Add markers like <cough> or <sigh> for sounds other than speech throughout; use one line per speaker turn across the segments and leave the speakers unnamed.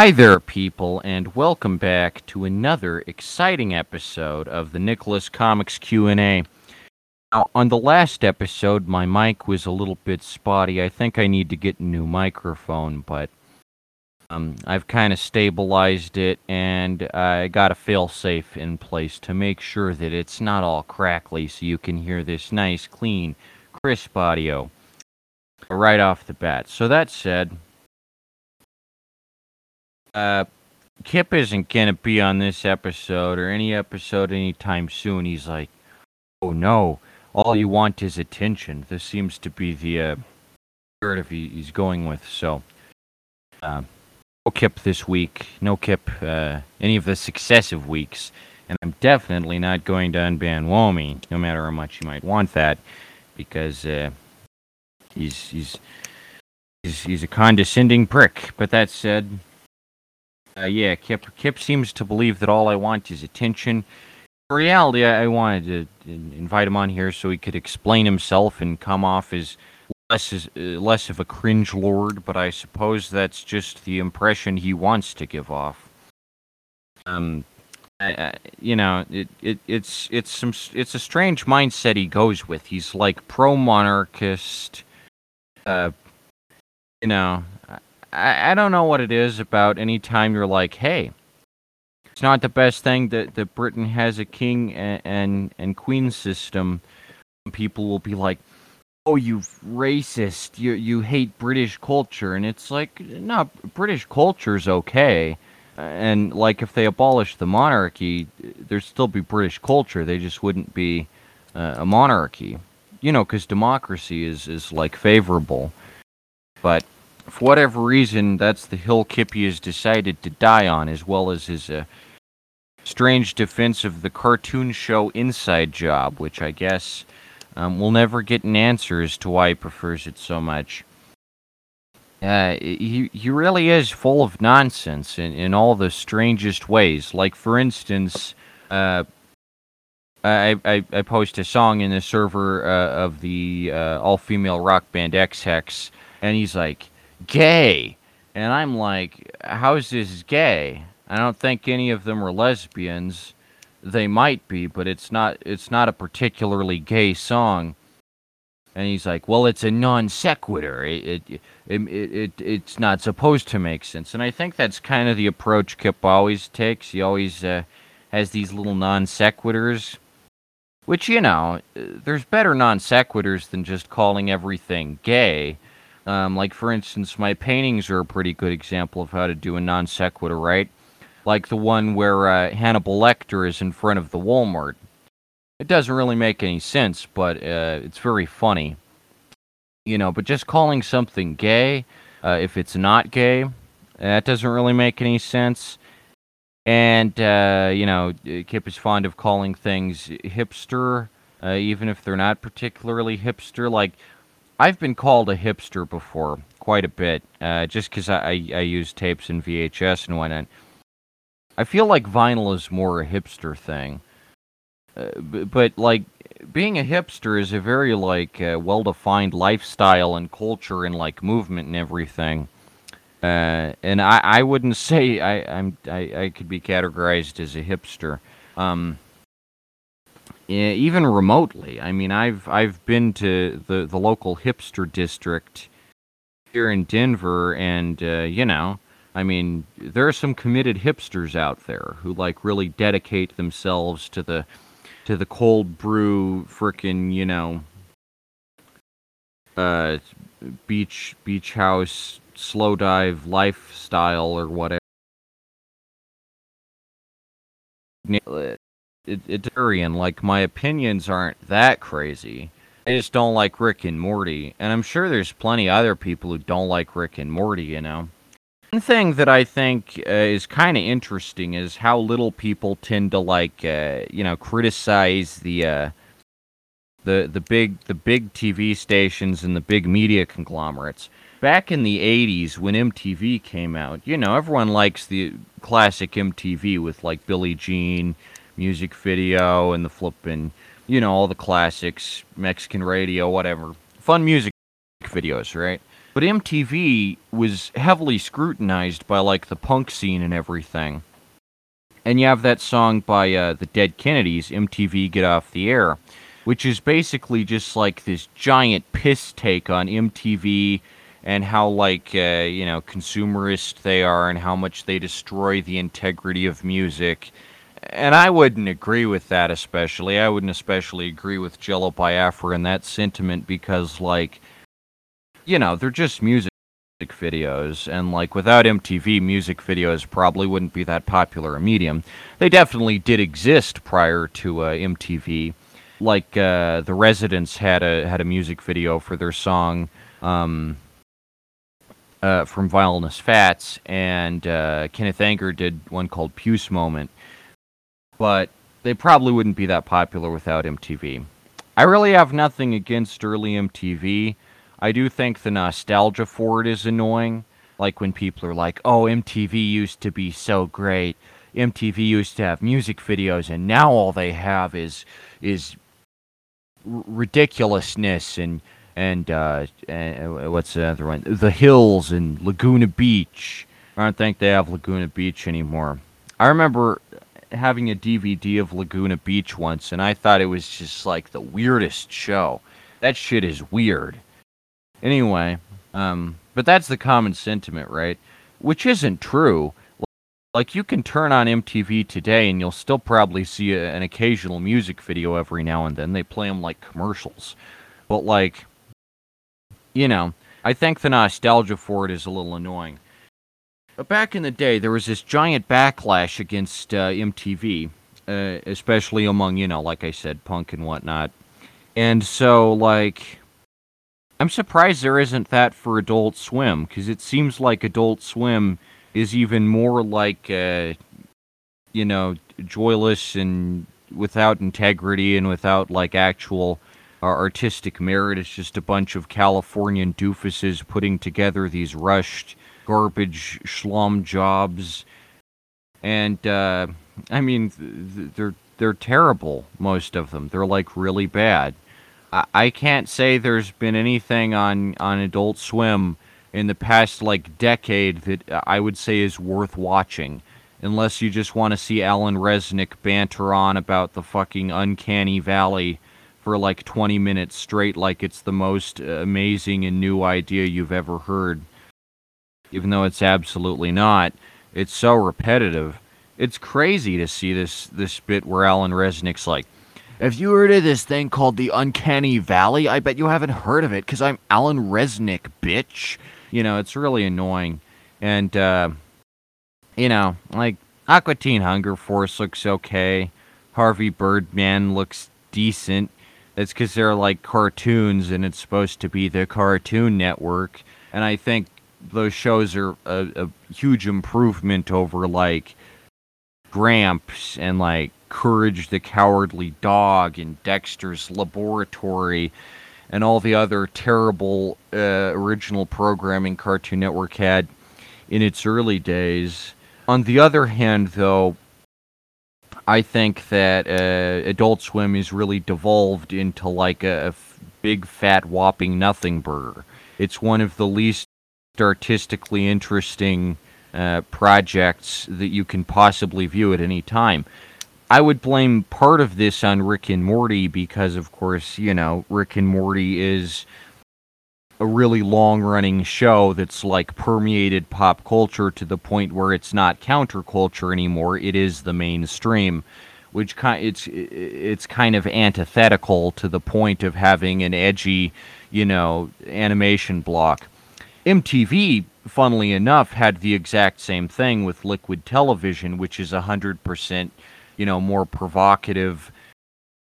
Hi there, people, and welcome back to another exciting episode of the Nicholas Comics Q&A. Now, on the last episode, my mic was a little bit spotty. I think I need to get a new microphone, but um, I've kind of stabilized it, and I got a fail-safe in place to make sure that it's not all crackly, so you can hear this nice, clean, crisp audio right off the bat. So that said, uh, Kip isn't gonna be on this episode or any episode anytime soon. He's like, oh no, all you want is attention. This seems to be the uh, narrative he, he's going with. So, uh, no Kip this week. No Kip uh, any of the successive weeks. And I'm definitely not going to unban Womi, no matter how much you might want that, because uh, he's he's he's he's a condescending prick. But that said. Uh, yeah, Kip. Kip seems to believe that all I want is attention. In reality, I, wanted to invite him on here so he could explain himself and come off as less as, uh, less of a cringe lord. But I suppose that's just the impression he wants to give off. Um, you know, it, it it's it's some it's a strange mindset he goes with. He's like pro monarchist. Uh, you know, I, I don't know what it is about any time you're like, hey, it's not the best thing that, that Britain has a king and, and, and queen system. People will be like, oh, you racist, you, you hate British culture. And it's like, no, British culture's okay. And like if they abolish the monarchy, there'd still be British culture. They just wouldn't be uh, a monarchy. You know, because democracy is, is like favorable. But for whatever reason, that's the hill Kippy has decided to die on, as well as his uh, strange defense of the cartoon show Inside Job, which I guess um, we'll never get an answer as to why he prefers it so much. Uh, he, he really is full of nonsense in, in all the strangest ways. Like, for instance, uh, I, I, I post a song in the server uh, of the uh, all female rock band X Hex, and he's like, gay. And I'm like, how is this gay? I don't think any of them are lesbians. They might be, but it's not it's not a particularly gay song. And he's like, well, it's a non sequitur. It, it, it, it, it, it's not supposed to make sense. And I think that's kind of the approach Kip always takes. He always uh, has these little non sequiturs. Which, you know, there's better non sequiturs than just calling everything gay. Um, like, for instance, my paintings are a pretty good example of how to do a non sequitur, right? Like the one where uh, Hannibal Lecter is in front of the Walmart. It doesn't really make any sense, but uh, it's very funny. You know, but just calling something gay, uh, if it's not gay, that doesn't really make any sense. And, uh, you know, Kip is fond of calling things hipster, uh, even if they're not particularly hipster. Like, I've been called a hipster before, quite a bit, uh, just because I, I, I use tapes and VHS and whatnot. I feel like vinyl is more a hipster thing. Uh, b- but, like, being a hipster is a very, like, uh, well defined lifestyle and culture and, like, movement and everything. Uh, and I, I wouldn't <laughs> say I, I'm I, I could be categorized as a hipster. Um, even remotely. I mean, I've I've been to the, the local hipster district here in Denver, and uh, you know, I mean, there are some committed hipsters out there who like really dedicate themselves to the to the cold brew, frickin' you know, uh, beach beach house Slowdive lifestyle or whatever. It, it's Aryan, like my opinions aren't that crazy. I just don't like Rick and Morty, and I'm sure there's plenty other people who don't like Rick and Morty. You know, one thing that I think uh, is kind of interesting is how little people tend to like, uh, you know, criticize the uh, the the big the big TV stations and the big media conglomerates. back in the 80s when MTV came out, you know, everyone likes the classic MTV with like Billie Jean, music video, and the flippin', you know, all the classics, Mexican radio, whatever. Fun music videos, right? But MTV was heavily scrutinized by like the punk scene and everything. And you have that song by uh, the Dead Kennedys, MTV Get Off the Air, which is basically just like this giant piss take on MTV and how like uh, you know consumerist they are and how much they destroy the integrity of music. And I wouldn't agree with that especially. I wouldn't especially agree with Jello Biafra in that sentiment because like you know, they're just music videos and like without MTV music videos probably wouldn't be that popular a medium. They definitely did exist prior to uh, MTV. Like uh, the Residents had a had a music video for their song um, uh, from Vileness Fats, and uh, Kenneth Anger did one called Puce Moment. But they probably wouldn't be that popular without MTV. I really have nothing against early MTV. I do think the nostalgia for it is annoying. Like when people are like, oh, MTV used to be so great. MTV used to have music videos, and now all they have is is r- ridiculousness and and, uh, and uh, what's the other one? The Hills and Laguna Beach. I don't think they have Laguna Beach anymore. I remember having a DVD of Laguna Beach once, and I thought it was just like the weirdest show. That shit is weird. Anyway, um, but that's the common sentiment, right? Which isn't true. Like you can turn on MTV today, and you'll still probably see a, an occasional music video every now and then. They play them like commercials, but like you know, I think the nostalgia for it is a little annoying. But back in the day, there was this giant backlash against uh, MTV, uh, especially among, you know, like I said, punk and whatnot. And so, like, I'm surprised there isn't that for Adult Swim, because it seems like Adult Swim is even more like, uh, you know, joyless and without integrity and without, like, actual our artistic merit. It's just a bunch of Californian doofuses putting together these rushed garbage schlum jobs, and uh, I mean they're they're terrible. Most of them. They're like really bad. I, I can't say there's been anything on on Adult Swim in the past like decade that I would say is worth watching. Unless you just want to see Alan Resnick banter on about the fucking uncanny valley for like 20 minutes straight like it's the most amazing and new idea you've ever heard. Even though it's absolutely not. It's so repetitive. It's crazy to see this this bit where Alan Resnick's like, "If you heard of this thing called the Uncanny Valley? I bet you haven't heard of it because I'm Alan Resnick, bitch." You know, it's really annoying. And uh, you know, like Aqua Teen Hunger Force looks okay. Harvey Birdman looks decent. It's because they're like cartoons and it's supposed to be the Cartoon Network. And I think those shows are a, a huge improvement over like Gramps and like Courage the Cowardly Dog and Dexter's Laboratory and all the other terrible uh, original programming Cartoon Network had in its early days. On the other hand, though, I think that uh, Adult Swim is really devolved into like a, big fat whopping nothing burger. It's one of the least artistically interesting uh, projects that you can possibly view at any time. I would blame part of this on Rick and Morty because, of course, you know, Rick and Morty is a really long running show that's like permeated pop culture to the point where it's not counterculture anymore it is the mainstream which it's it's kind of antithetical to the point of having an edgy you know animation block MTV funnily enough had the exact same thing with liquid television which is 100% you know more provocative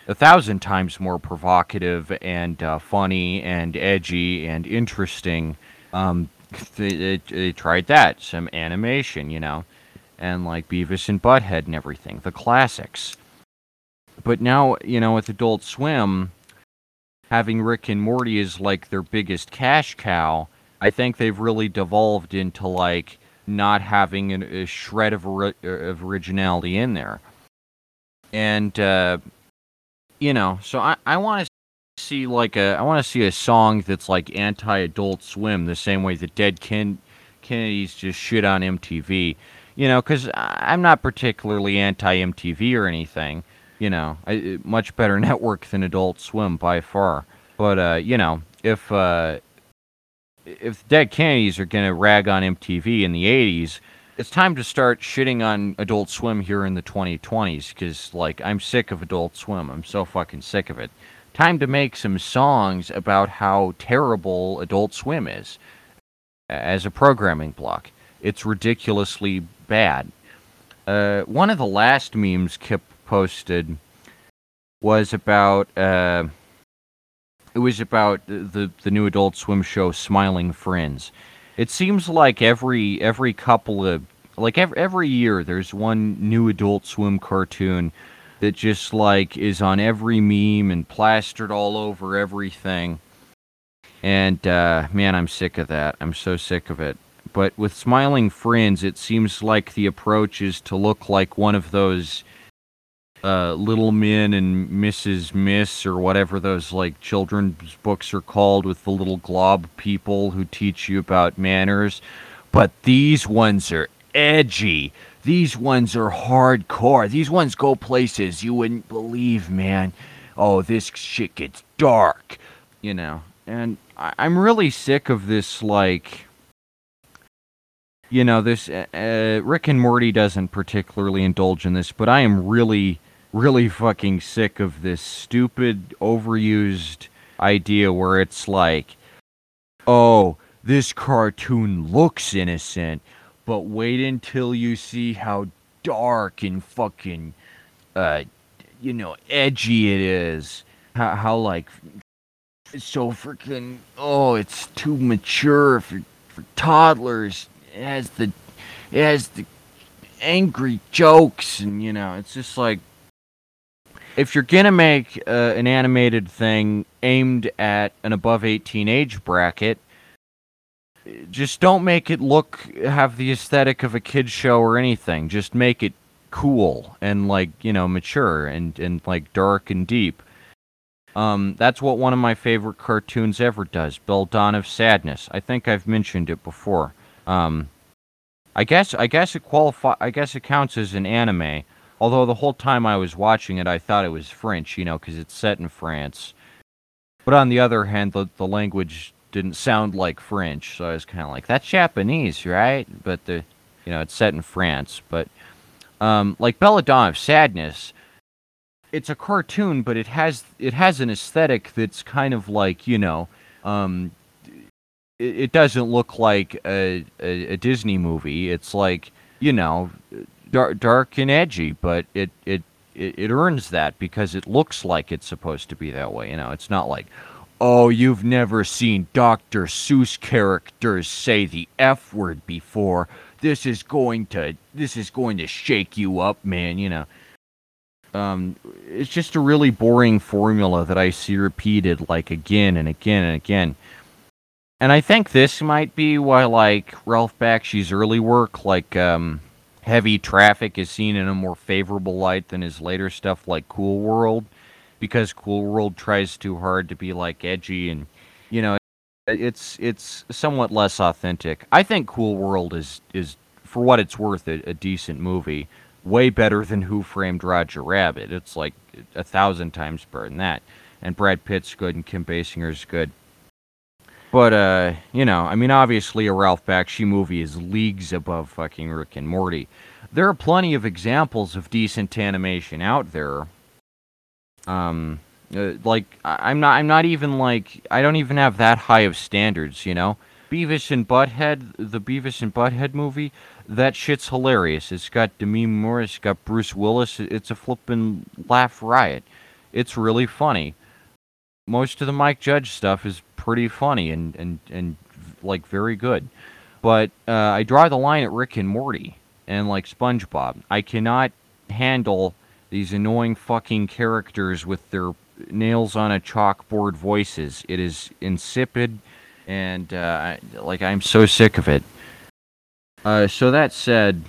a thousand times more provocative and uh, funny and edgy and interesting. Um, they, they, they, tried that, some animation, you know, and like Beavis and Butthead and everything, the classics. But now, you know, with Adult Swim, having Rick and Morty is like their biggest cash cow. I think they've really devolved into like not having an, a shred of, ori- of originality in there. And uh, you know, so I, I want to see like a I want to see a song that's like anti-adult swim the same way that Dead Ken- Kennedys just shit on MTV. You know, because I'm not particularly anti-MTV or anything. You know, I, much better <laughs> network than Adult Swim by far. But uh, you know, if uh, if Dead Kennedys are gonna rag on MTV in the '80s, it's time to start shitting on Adult Swim here in the 2020s. Because like, I'm sick of Adult Swim. I'm so fucking sick of it. Time to make some songs about how terrible Adult Swim is as a programming block. It's ridiculously bad. Uh, one of the last memes Kip posted was about uh, it was about the the new Adult Swim show Smiling Friends. It seems like every every couple of like every, every year there's one new Adult Swim cartoon that just like is on every meme and plastered all over everything. And uh, man, I'm sick of that. I'm so sick of it. But with Smiling Friends, it seems like the approach is to look like one of those uh, Little Min and Mrs. Miss or whatever those like children's books are called with the little glob people who teach you about manners. But these ones are edgy. These ones are hardcore. These ones go places you wouldn't believe, man. Oh, this shit gets dark, you know. And I- I'm really sick of this, like, you know, this. Uh, uh, Rick and Morty doesn't particularly indulge in this, but I am really, really fucking sick of this stupid, overused idea where it's like, oh, this cartoon looks innocent, but wait until you see how dark and fucking, uh, you know, edgy it is. How, how like, it's so freaking, oh, it's too mature for, for toddlers. It has the, it has the angry jokes, and you know, it's just like, if you're gonna make uh, an animated thing aimed at an above 18 age bracket, just don't make it look have the aesthetic of a kid show or anything. Just make it cool and like you know mature and and like dark and deep. Um, that's what one of my favorite cartoons ever does, Belladonna of Sadness. I think I've mentioned it before. Um, I guess I guess it qualify. I guess it counts as an anime. Although the whole time I was watching it, I thought it was French, you know, because it's set in France. But on the other hand, the the language didn't sound like French, so I was kind of like, "That's Japanese, right?" But the, you know, it's set in France. But um, like Belladonna of Sadness, it's a cartoon, but it has it has an aesthetic that's kind of like you know, um, it, it doesn't look like a, a, a Disney movie. It's like you know, dark, dark and edgy, but it it it it earns that because it looks like it's supposed to be that way. You know, it's not like, oh, you've never seen Dr. Seuss characters say the F word before. This is going to this is going to shake you up, man. You know. Um, it's just a really boring formula that I see repeated like again and again and again. And I think this might be why like Ralph Bakshi's early work, like um, Heavy Traffic, is seen in a more favorable light than his later stuff like Cool World, because Cool World tries too hard to be like edgy and you know it's it's somewhat less authentic. I think Cool World is is for what it's worth a, a decent movie, way better than Who Framed Roger Rabbit. It's like a thousand times better than that. And Brad Pitt's good and Kim Basinger's good. But uh, you know, I mean, obviously a Ralph Bakshi movie is leagues above fucking Rick and Morty. There are plenty of examples of decent animation out there. Um, uh, like I'm not, I'm not even like I don't even have that high of standards, you know. Beavis and Butthead, the Beavis and Butthead movie, that shit's hilarious. It's got Demi Moore, it's got Bruce Willis. It's a flippin' laugh riot. It's really funny. Most of the Mike Judge stuff is pretty funny and and and like very good. But uh, I draw the line at Rick and Morty and like SpongeBob. I cannot handle these annoying fucking characters with their nails on a chalkboard voices. It is insipid and uh, like I'm so sick of it. Uh, so that said,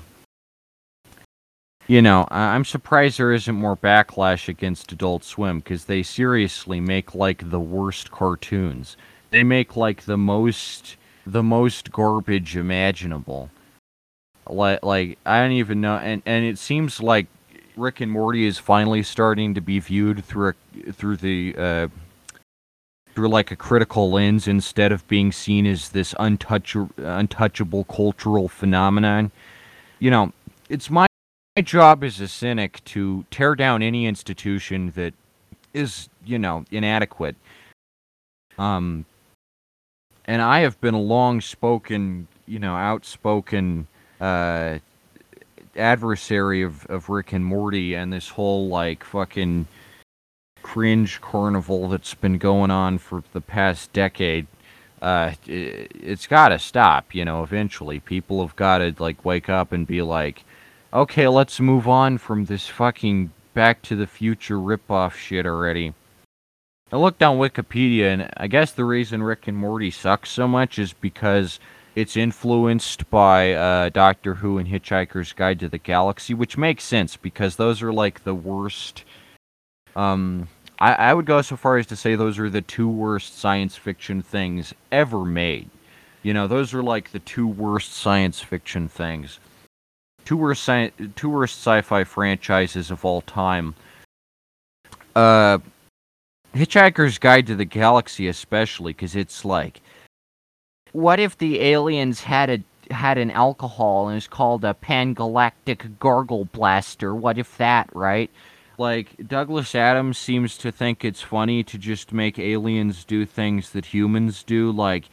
you know, I'm surprised there isn't more backlash against Adult Swim because they seriously make like the worst cartoons. They make like the most the most garbage imaginable. Like like I don't even know, and and it seems like Rick and Morty is finally starting to be viewed through a, through the uh, through like a critical lens instead of being seen as this untouch, untouchable cultural phenomenon. You know, it's my, my job as a cynic to tear down any institution that is, you know, inadequate. Um, and I have been a long spoken, you know, outspoken uh, adversary of, of Rick and Morty and this whole like fucking cringe carnival that's been going on for the past decade. Uh, it, it's got to stop. You know, eventually people have got to like wake up and be like, okay, let's move on from this fucking Back to the Future ripoff shit already. I looked on Wikipedia, and I guess the reason Rick and Morty sucks so much is because it's influenced by uh, Doctor Who and Hitchhiker's Guide to the Galaxy, which makes sense because those are like the worst. Um, I, I would go so far as to say those are the two worst science fiction things ever made. You know, those are like the two worst science fiction things. Two worst sci-fi franchises of all time. Uh, Hitchhiker's Guide to the Galaxy, especially, because it's like, what if the aliens had a had an alcohol and it's called a pangalactic gargle blaster? What if that, right? Like Douglas Adams seems to think it's funny to just make aliens do things that humans do, like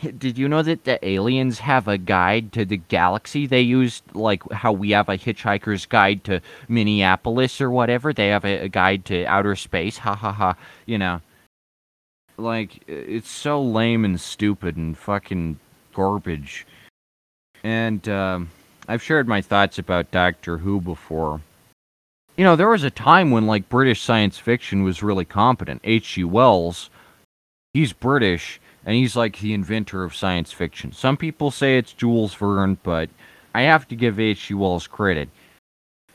did you know that the aliens have a guide to the galaxy? They used like how we have a hitchhiker's guide to Minneapolis or whatever. They have a, a guide to outer space. Ha ha ha. You know, like it's so lame and stupid and fucking garbage. And um, I've shared my thoughts about Doctor Who before. You know, there was a time when like British science fiction was really competent. H.G. Wells, he's British and he's like the inventor of science fiction. Some people say it's Jules Verne, but I have to give H.G. Wells credit.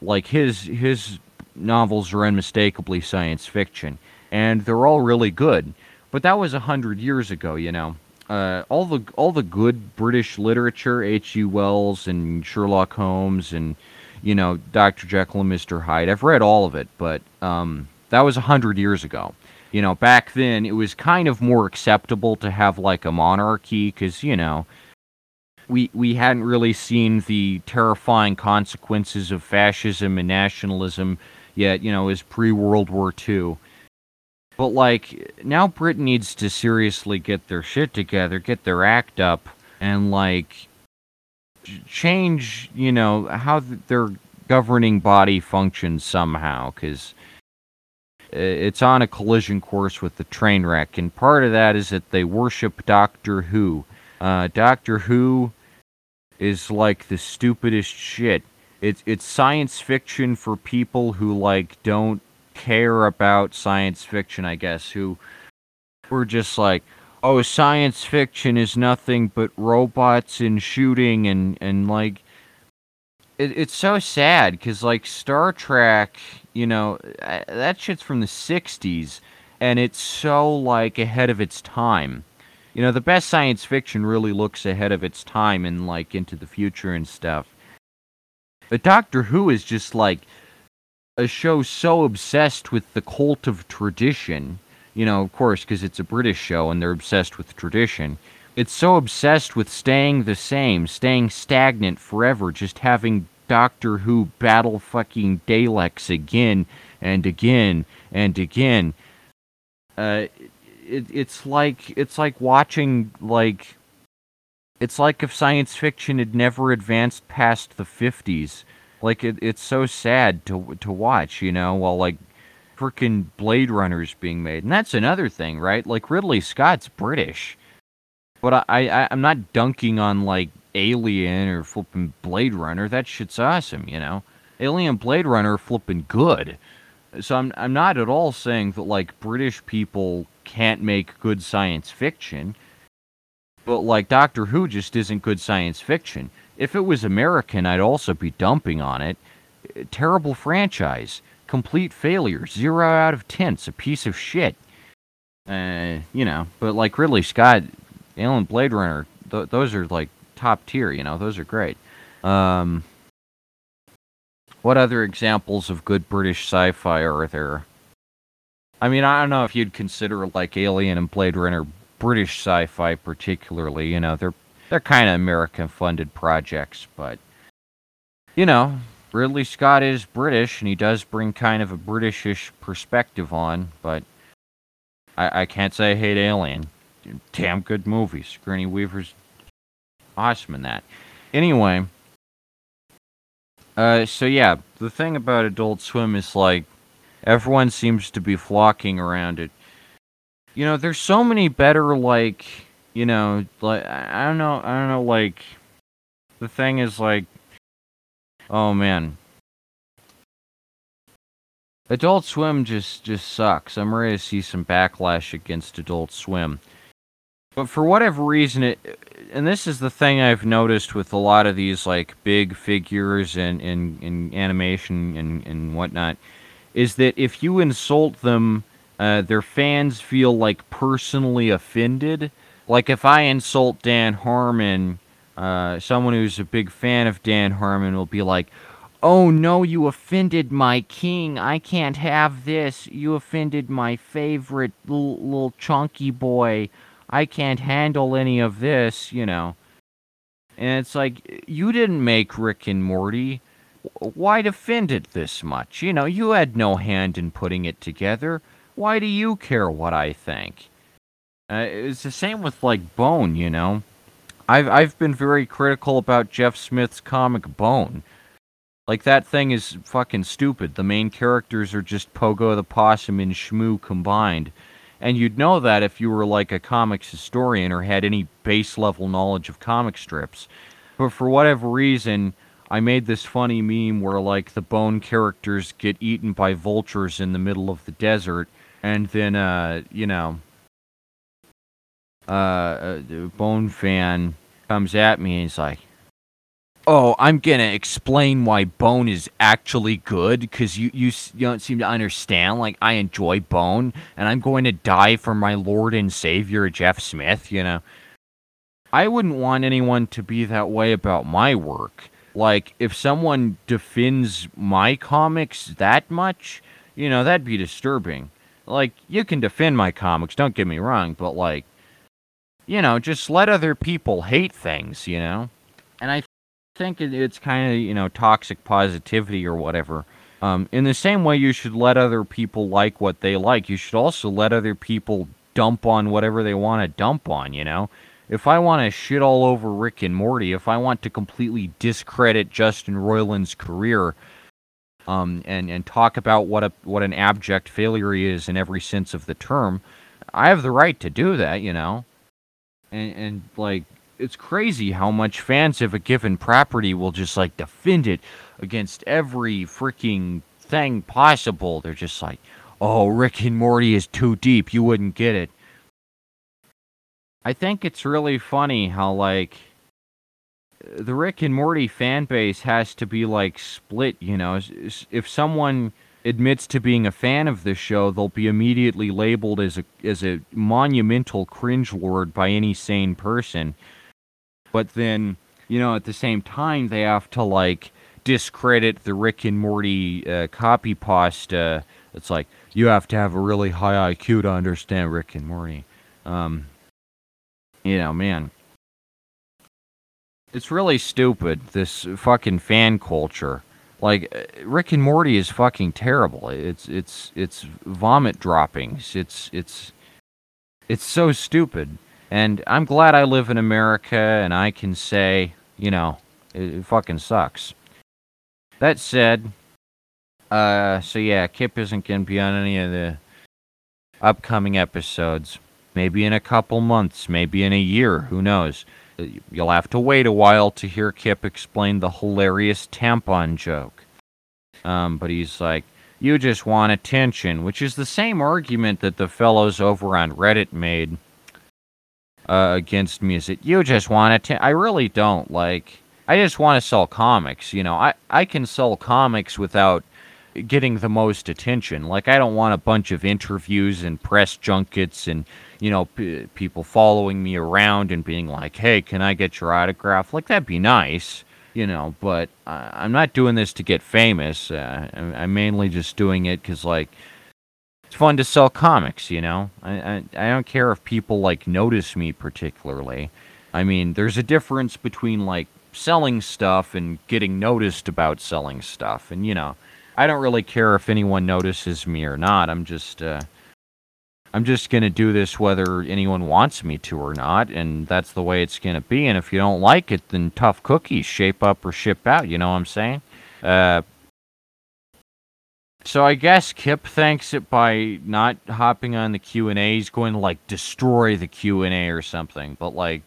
Like his his novels are unmistakably science fiction, and they're all really good. But that was a hundred years ago, you know. Uh, all the all the good British literature, H.G. Wells and Sherlock Holmes, and you know Dr. Jekyll and Mister Hyde. I've read all of it, but um, that was a hundred years ago you know, back then it was kind of more acceptable to have like a monarchy because, you know, we we hadn't really seen the terrifying consequences of fascism and nationalism yet, you know, as pre World War II. But like now Britain needs to seriously get their shit together, get their act up and like change, you know, how their governing body functions somehow cuz it's on a collision course with the train wreck, and part of that is that they worship Doctor Who. Uh, Doctor Who is like the stupidest shit. It's it's science fiction for people who like don't care about science fiction, I guess, who were just like, oh, science fiction is nothing but robots and shooting and and like it, it's so sad because like Star Trek, you know, that shit's from the '60s, and it's so like ahead of its time. You know, the best science fiction really looks ahead of its time and like into the future and stuff. But Doctor Who is just like a show so obsessed with the cult of tradition. You know, of course, because it's a British show and they're obsessed with tradition it's so obsessed with staying the same, staying stagnant forever, just having Doctor Who battle fucking Daleks again and again and again. Uh, it, it's like it's like watching like it's like if science fiction had never advanced past the 50s. Like it, it's so sad to to watch, you know, while like freaking Blade Runner's being made. And that's another thing, right? Like Ridley Scott's British. But I, I I'm not dunking on like Alien or flipping Blade Runner. That shit's awesome, you know. Alien Blade Runner flipping good. So I'm I'm not at all saying that like British people can't make good science fiction. But like Doctor Who just isn't good science fiction. If it was American, I'd also be dumping on it. Terrible franchise, complete failure, zero out of ten, a piece of shit. Uh, you know, but like Ridley Scott, Alien Blade Runner, th- those are like top tier. You know, those are great. Um, what other examples of good British sci-fi are there? I mean, I don't know if you'd consider like Alien and Blade Runner British sci-fi particularly. You know, they're they're kind of American-funded projects, but you know, Ridley Scott is British, and he does bring kind of a Britishish perspective on. But I, I can't say I hate Alien. Damn good movie. Sigourney Weaver's awesome in that. Anyway, uh, so yeah, the thing about Adult Swim is like everyone seems to be flocking around it. You know, there's so many better like, you know, like I don't know, I don't know like the thing is like oh man. Adult Swim just just sucks. I'm ready to see some backlash against Adult Swim. But for whatever reason it and this is the thing I've noticed with a lot of these like big figures and in, in, animation and, and whatnot, is that if you insult them, uh, their fans feel like personally offended. Like if I insult Dan Harmon, uh, someone who's a big fan of Dan Harmon will be like, "Oh no, you offended my king! I can't have this. You offended my favorite little, little chunky boy." I can't handle any of this, you know. And it's like, you didn't make Rick and Morty. Why defend it this much? You know, you had no hand in putting it together. Why do you care what I think? Uh, it's the same with, like, Bone, you know. I've, I've been very critical about Jeff Smith's comic Bone. Like, that thing is fucking stupid. The main characters are just Pogo the Possum and Shmoo combined and you'd know that if you were like a comics historian or had any base level knowledge of comic strips. But for whatever reason, I made this funny meme where like the bone characters get eaten by vultures in the middle of the desert, and then uh, you know, uh, a bone fan comes at me and he's like, oh, I'm gonna explain why Bone is actually good because you, you you don't seem to understand. Like I enjoy Bone, and I'm going to die for my Lord and Savior Jeff Smith. You know, I wouldn't want anyone to be that way about my work. Like if someone defends my comics that much, you know, that'd be disturbing. Like you can defend my comics, don't get me wrong, but like, you know, just let other people hate things. You know. And I think it's kind of you know toxic positivity or whatever. Um, in the same way, you should let other people like what they like. You should also let other people dump on whatever they want to dump on. You know, if I want to shit all over Rick and Morty, if I want to completely discredit Justin Roiland's career, um, and and talk about what a what an abject failure he is in every sense of the term, I have the right to do that. You know, and and like it's crazy how much fans of a given property will just like defend it against every freaking thing possible. They're just like, "Oh, Rick and Morty is too deep. You wouldn't get it." I think it's really funny how like the Rick and Morty fan base has to be like split, you know. If someone admits to being a fan of this show, they'll be immediately labeled as a as a monumental cringe lord by any sane person but then you know at the same time they have to like discredit the Rick and Morty uh, copy pasta. It's like you have to have a really high IQ to understand Rick and Morty. Um, you know, man, it's really stupid. This fucking fan culture. Like uh, Rick and Morty is fucking terrible. It's it's it's vomit droppings. It's it's it's so stupid. And I'm glad I live in America and I can say, you know, it, it fucking sucks. That said, uh, so yeah, Kip isn't going to be on any of the upcoming episodes. Maybe in a couple months, maybe in a year, who knows. You'll have to wait a while to hear Kip explain the hilarious tampon joke. Um, but he's like, you just want attention, which is the same argument that the fellows over on Reddit made uh, against that you just want to. I really don't like. I just want to sell comics. You know, I I can sell comics without getting the most attention. Like I don't want a bunch of interviews and press junkets and you know p- people following me around and being like, "Hey, can I get your autograph?" Like that'd be nice, you know. But uh, I'm not doing this to get famous. Uh, I'm, I'm mainly just doing it because like it's fun to sell comics. You know, I, I I don't care if people like notice me particularly. I mean, there's a difference between like selling stuff and getting noticed about selling stuff, and you know I don't really care if anyone notices me or not. I'm just uh, I'm just gonna do this whether anyone wants me to or not, and that's the way it's gonna be. And if you don't like it, then tough cookies, shape up or ship out. You know what I'm saying? Uh, so I guess Kip thanks it by not hopping on the Q and A. He's going to like destroy the Q and A or something. But like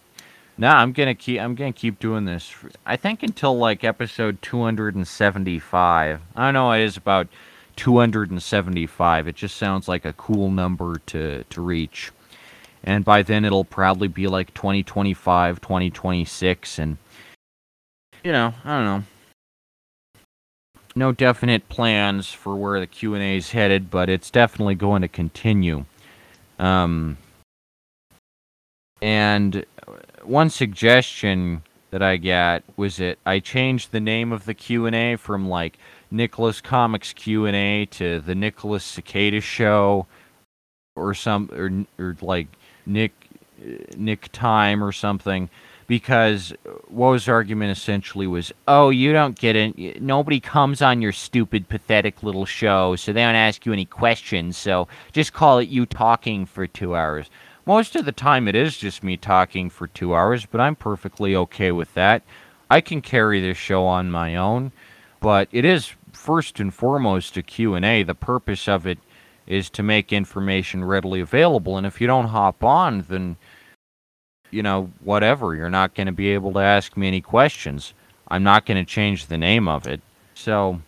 no, I'm gonna keep. I'm gonna keep doing this. I think until like episode 275. I don't know. It is about 275. It just sounds like a cool number to to reach. And by then it'll probably be like 2025, 2026, and you know, I don't know. No definite plans for where the Q and A is headed, but it's definitely going to continue. Um, and one suggestion that I got was that I changed the name of the Q and A from like Nicholas Comics Q and A to the Nicholas Cicada Show, or some or or like Nick Nick Time or something. Because Woe's argument essentially was, oh, you don't get it. Nobody comes on your stupid, pathetic little show, so they don't ask you any questions. So just call it you talking for two hours. Most of the time it is just me talking for two hours, but I'm perfectly okay with that. I can carry this show on my own, but it is first and foremost a Q&A. The purpose of it is to make information readily available, and if you don't hop on, then, you know, whatever, you're not going to be able to ask me any questions. I'm not going to change the name of it. So,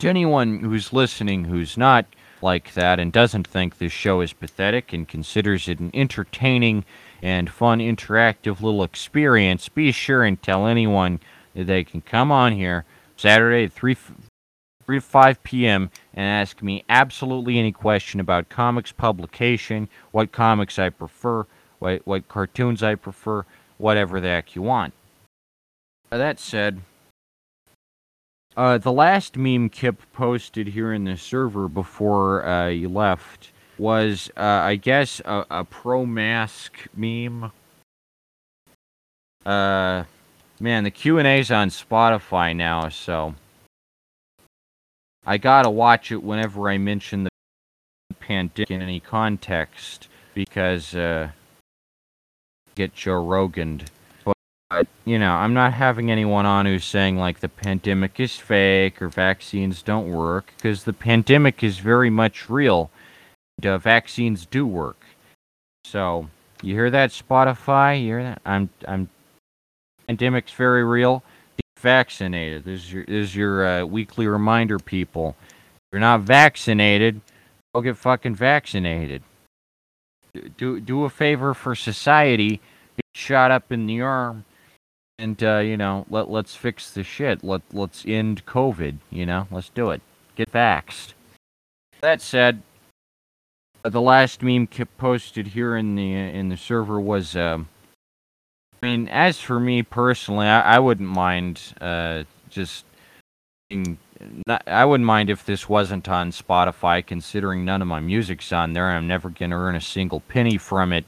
to anyone who's listening who's not like that and doesn't think this show is pathetic and considers it an entertaining and fun interactive little experience, be sure and tell anyone that they can come on here Saturday at 3, 3 to 5 p.m. and ask me absolutely any question about comics publication, what comics I prefer, what, what cartoons I prefer, whatever the heck you want. That said, uh, the last meme Kip posted here in the server before uh, you left was, uh, I guess, a, a pro mask meme. Uh, man, the Q and A's on Spotify now, so I gotta watch it whenever I mention the pandemic in any context because uh, get Joe Rogan But, you know, I'm not having anyone on who's saying like the pandemic is fake or vaccines don't work because the pandemic is very much real. The vaccines do work. So you hear that, Spotify? You hear that? I'm I'm. Pandemic's very real. Get vaccinated. This is your this is your uh, weekly reminder, people. If you're not vaccinated, go get fucking vaccinated. Do do a favor for society. Get shot up in the arm and uh, you know, let let's fix the shit. Let let's end COVID. You know, let's do it. Get vaxxed. That said, uh, the last meme Kip posted here in the uh, in the server was. Um, I mean, as for me personally, I, I wouldn't mind uh, just. Being, not, I wouldn't mind if this wasn't on Spotify, considering none of my music's on there. I'm never gonna earn a single penny from it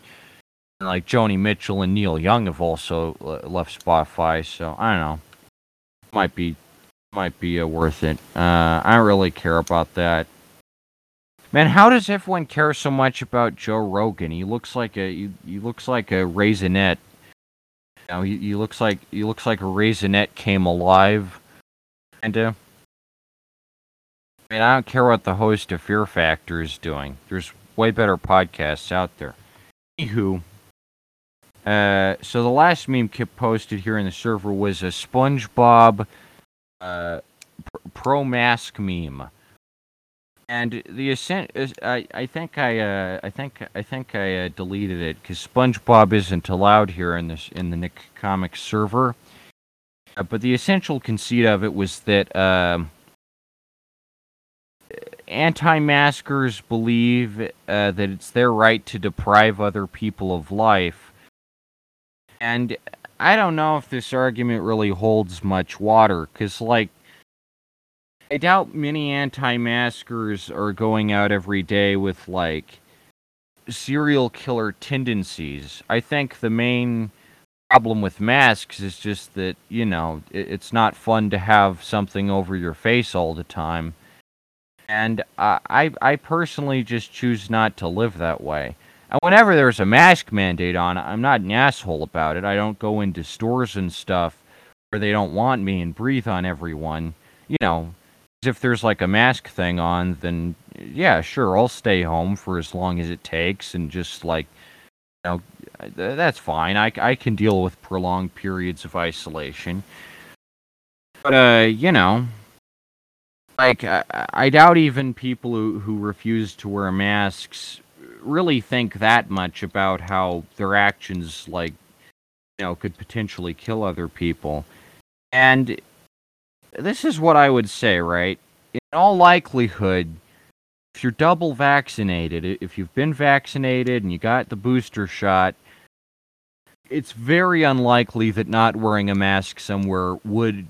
like Joni Mitchell and Neil Young have also left Spotify, so I don't know. Might be might be uh, worth it. Uh, I don't really care about that. Man, how does everyone care so much about Joe Rogan? He looks like a he, he looks like a raisinette. You know, he, he looks like he looks like a raisinette came alive. Kinda. I mean, I don't care what the host of Fear Factor is doing. There's way better podcasts out there. Anywho, uh, so the last meme Kip posted here in the server was a SpongeBob uh, pro mask meme. And the ascent is, I, I think I, uh, I think, I think I uh, deleted it because SpongeBob isn't allowed here in this in the Nick Comics server. Uh, but the essential conceit of it was that um, anti-maskers believe uh, that it's their right to deprive other people of life, and I don't know if this argument really holds much water because, like I doubt many anti-maskers are going out every day with like serial killer tendencies. I think the main problem with masks is just that, you know, it's not fun to have something over your face all the time. And I I personally just choose not to live that way. And whenever there's a mask mandate on, I'm not an asshole about it. I don't go into stores and stuff where they don't want me and breathe on everyone. You know, if there's like a mask thing on, then yeah, sure, I'll stay home for as long as it takes and just like, you know, that's fine. I, I can deal with prolonged periods of isolation. But, uh, you know, like, I, I doubt even people who, who refuse to wear masks really think that much about how their actions, like, you know, could potentially kill other people. And this is what I would say, right? In all likelihood, if you're double vaccinated, if you've been vaccinated and you got the booster shot, it's very unlikely that not wearing a mask somewhere would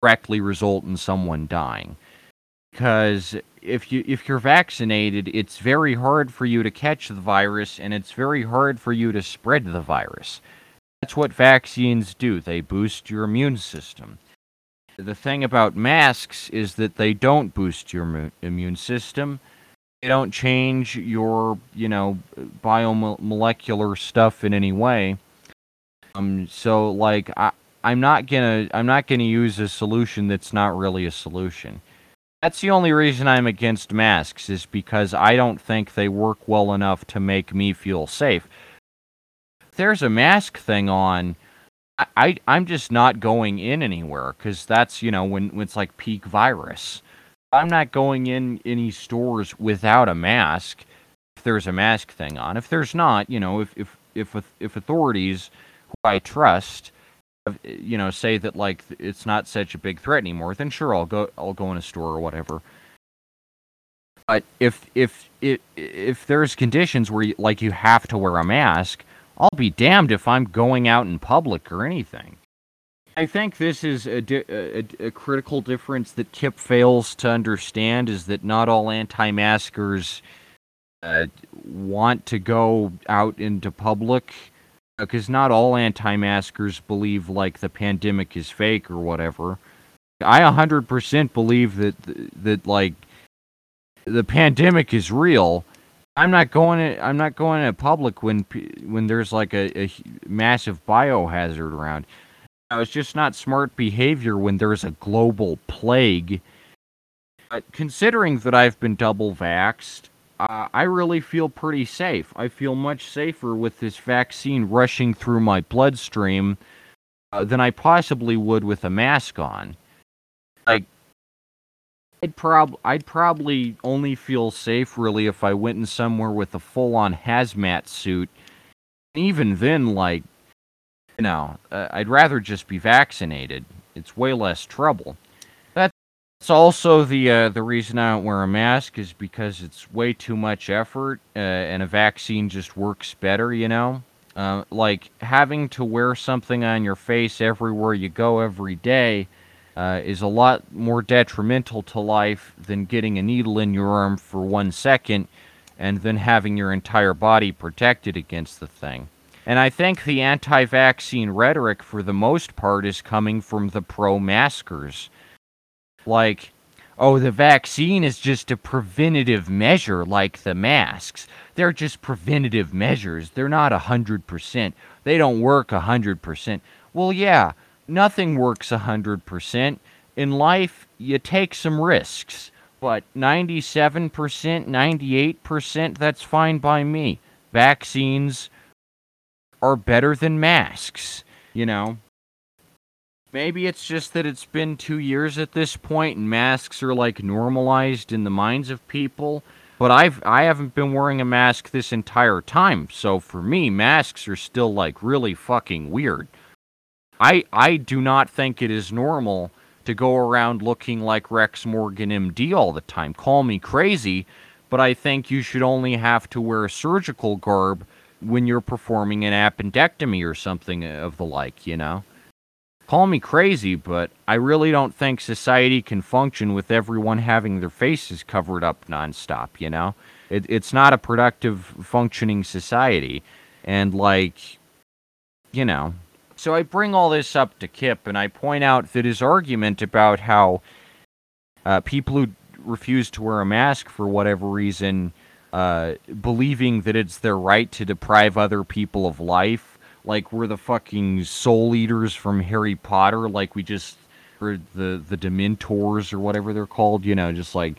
directly result in someone dying. Because if you if you're vaccinated, it's very hard for you to catch the virus and it's very hard for you to spread the virus. That's what vaccines do. They boost your immune system. The thing about masks is that they don't boost your immune system. They don't change your, you know, biomolecular stuff in any way. Um, so like I, I'm not gonna I'm not gonna use a solution that's not really a solution. That's the only reason I'm against masks is because I don't think they work well enough to make me feel safe. If there's a mask thing on, I, I am just not going in anywhere because that's you know when, when it's like peak virus. I'm not going in any stores without a mask. If there's a mask thing on, if there's not, you know, if if if if authorities who I trust, you know, say that like it's not such a big threat anymore, then sure I'll go I'll go in a store or whatever. But if if if if there's conditions where you, like you have to wear a mask, I'll be damned if I'm going out in public or anything. I think this is a, di- a, a, critical difference that Kip fails to understand is that not all anti-maskers uh, want to go out into public because not all anti-maskers believe like the pandemic is fake or whatever. I 100% believe that that like the pandemic is real I'm not going. To, I'm not going to public when when there's like a, a massive biohazard around. it's just not smart behavior when there's a global plague. But considering that I've been double vaxxed, uh, I really feel pretty safe. I feel much safer with this vaccine rushing through my bloodstream uh, than I possibly would with a mask on. Like I'd prob I'd probably only feel safe really if I went in somewhere with a full-on hazmat suit. Even then, like, you know, uh, I'd rather just be vaccinated. It's way less trouble. That's also the uh, the reason I don't wear a mask is because it's way too much effort, uh, and a vaccine just works better. You know, uh, like having to wear something on your face everywhere you go every day uh, is a lot more detrimental to life than getting a needle in your arm for one second and then having your entire body protected against the thing. And I think the anti vaccine rhetoric, for the most part, is coming from the pro maskers. Like, oh, the vaccine is just a preventative measure like the masks. They're just preventative measures. They're not a 100%. They don't work a 100%. Well, yeah, nothing works 100%. In life, you take some risks, but 97%, 98%, that's fine by me. Vaccines are better than masks, you know. Maybe it's just that it's been two years at this point and masks are like normalized in the minds of people. But I've I haven't been wearing a mask this entire time, so for me, masks are still like really fucking weird. I I do not think it is normal to go around looking like Rex Morgan MD all the time. Call me crazy, but I think you should only have to wear surgical garb when you're performing an appendectomy or something of the like, you know? Call me crazy, but I really don't think society can function with everyone having their faces covered up nonstop, you know? It, it's not a productive, functioning society. And, like, you know. So I bring all this up to Kip, and I point out that his argument about how uh, people who refuse to wear a mask for whatever reason, uh, believing that it's their right to deprive other people of life, like we're the fucking soul eaters from Harry Potter, like we just or the the Dementors or whatever they're called, you know, just like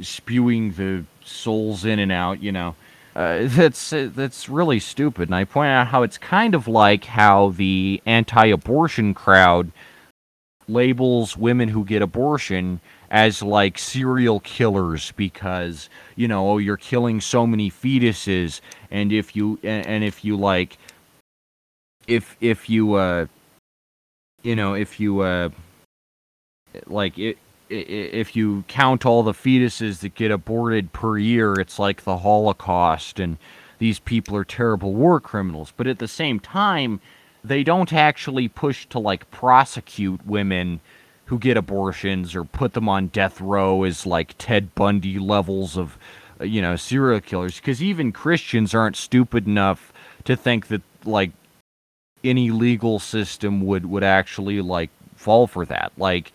spewing the souls in and out, you know. Uh, that's that's really stupid, and I point out how it's kind of like how the anti-abortion crowd labels women who get abortion as like serial killers because you know oh you're killing so many fetuses and if you and, and if you like if if you uh you know if you uh like it if you count all the fetuses that get aborted per year, it's like the Holocaust, and these people are terrible war criminals. But at the same time, they don't actually push to like prosecute women who get abortions or put them on death row as like Ted Bundy levels of, you know, serial killers. Because even Christians aren't stupid enough to think that like any legal system would would actually like fall for that. Like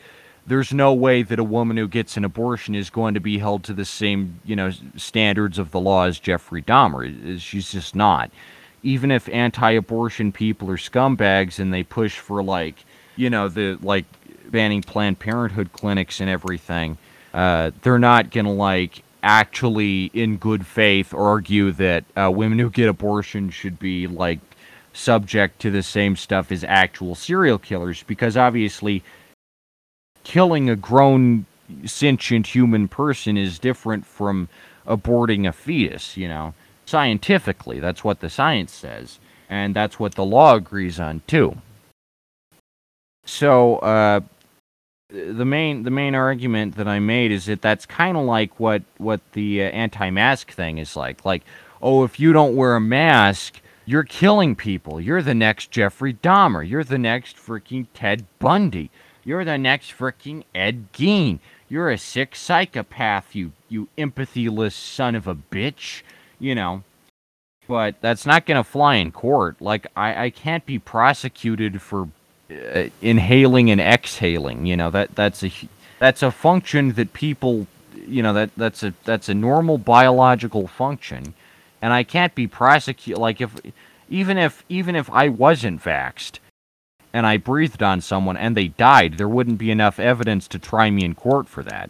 there's no way that a woman who gets an abortion is going to be held to the same, you know, standards of the law as Jeffrey Dahmer. She's just not. Even if anti-abortion people are scumbags and they push for like, you know, the like banning Planned Parenthood clinics and everything, uh, they're not gonna like actually, in good faith, argue that uh, women who get abortions should be like subject to the same stuff as actual serial killers because obviously killing a grown sentient human person is different from aborting a fetus, you know. Scientifically, that's what the science says, and that's what the law agrees on too. So, uh, the main the main argument that I made is that that's kind of like what what the uh, anti-mask thing is like. Like, oh, if you don't wear a mask, you're killing people. You're the next Jeffrey Dahmer. You're the next freaking Ted Bundy. You're the next freaking Ed Gein. You're a sick psychopath, you you empathyless son of a bitch. You know. But that's not gonna fly in court. Like I, I can't be prosecuted for uh, inhaling and exhaling. You know that that's a that's a function that people. You know that that's a that's a normal biological function, and I can't be prosecuted. Like if even if even if I wasn't vaxed and I breathed on someone and they died, there wouldn't be enough evidence to try me in court for that.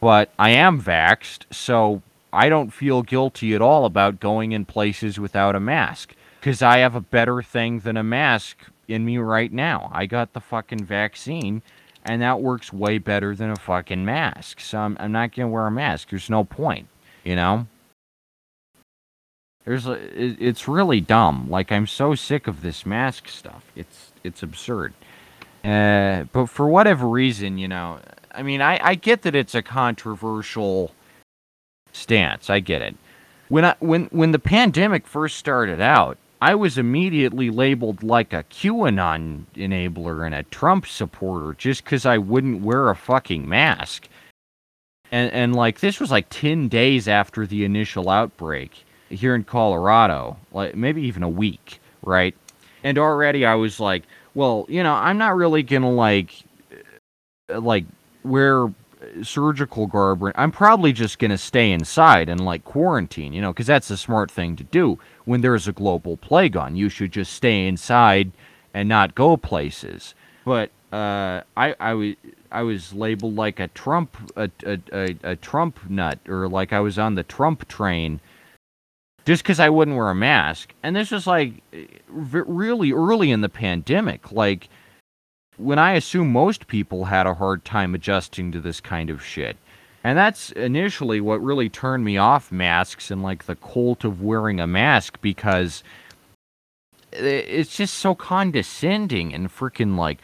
But I am vaxxed, so I don't feel guilty at all about going in places without a mask. Because I have a better thing than a mask in me right now. I got the fucking vaccine, and that works way better than a fucking mask. So I'm, I'm not going to wear a mask. There's no point, you know? There's a, it, it's really dumb. Like I'm so sick of this mask stuff. It's it's absurd. Uh, but for whatever reason, you know, I mean, I, I get that it's a controversial stance. I get it. When I when when the pandemic first started out, I was immediately labeled like a QAnon enabler and a Trump supporter just because I wouldn't wear a fucking mask. And and like this was like ten days after the initial outbreak here in Colorado, like maybe even a week, right? And already I was like, well, you know, I'm not really gonna like uh, like wear surgical garb. I'm probably just gonna stay inside and like quarantine, you know, because that's a smart thing to do when there's a global plague on. You should just stay inside and not go places. But uh, I I was I was labeled like a Trump a, a, a, a Trump nut or like I was on the Trump train just because I wouldn't wear a mask. And this was like really early in the pandemic. Like when I assume most people had a hard time adjusting to this kind of shit. And that's initially what really turned me off masks and like the cult of wearing a mask because it's just so condescending and freaking like,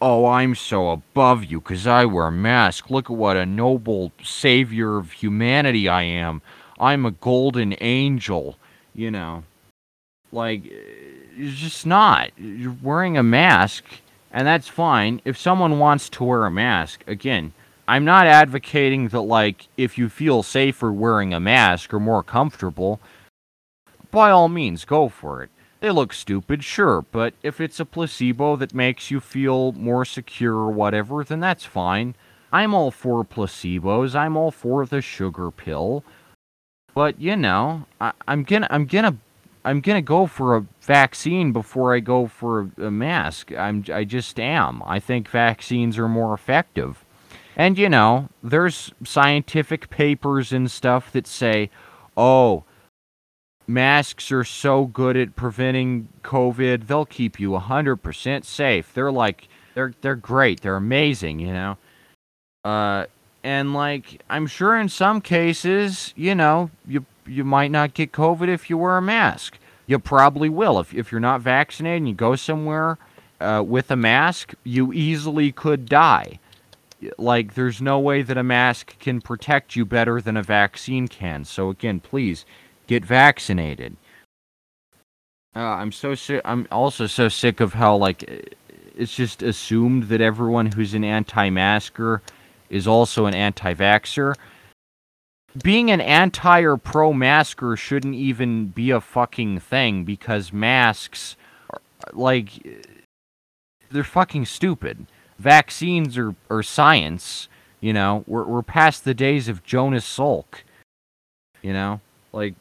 oh, I'm so above you because I wear a mask. Look at what a noble savior of humanity I am. I'm a golden angel, you know. Like, it's just not. You're wearing a mask, and that's fine. If someone wants to wear a mask, again, I'm not advocating that, like, if you feel safer wearing a mask or more comfortable, by all means, go for it. They look stupid, sure, but if it's a placebo that makes you feel more secure or whatever, then that's fine. I'm all for placebos. I'm all for the sugar pill. But you know, I, am gonna, I'm gonna, I'm gonna go for a vaccine before I go for a, a mask. I'm, I just am. I think vaccines are more effective. And you know, there's scientific papers and stuff that say, oh, masks are so good at preventing COVID, they'll keep you 100% safe. They're like, they're, they're great. They're amazing, you know? Uh, and like, I'm sure in some cases, you know, you, you might not get COVID if you wear a mask. You probably will. If, if you're not vaccinated and you go somewhere uh, with a mask, you easily could die like there's no way that a mask can protect you better than a vaccine can. So again, please get vaccinated. Uh, I'm so sick. I'm also so sick of how like it's just assumed that everyone who's an anti-masker is also an anti-vaxer. Being an anti or pro-masker shouldn't even be a fucking thing because masks, are, like, they're fucking stupid vaccines are, are science. You know, we're we're past the days of Jonas Salk. You know, like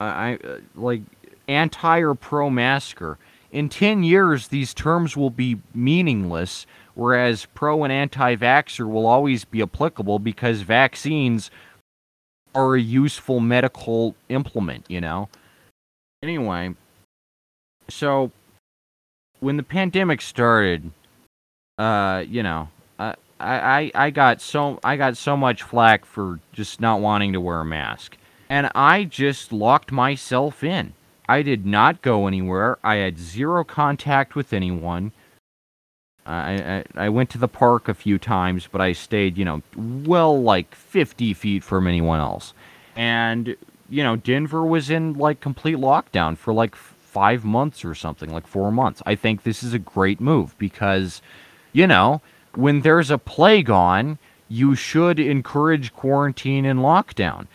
I, I uh, like anti or pro masker. In ten years, these terms will be meaningless, whereas pro and anti vaxxer will always be applicable because vaccines are a useful medical implement. You know. Anyway, so when the pandemic started, uh, you know, I, I, I got so I got so much flack for just not wanting to wear a mask, and I just locked myself in. I did not go anywhere. I had zero contact with anyone. I, I, went to the park a few times, but I stayed, you know, well like 50 feet from anyone else. And, you know, Denver was in like complete lockdown for like five months or something, like four months. I think this is a great move because you know, when there's a plague on, you should encourage quarantine and lockdown.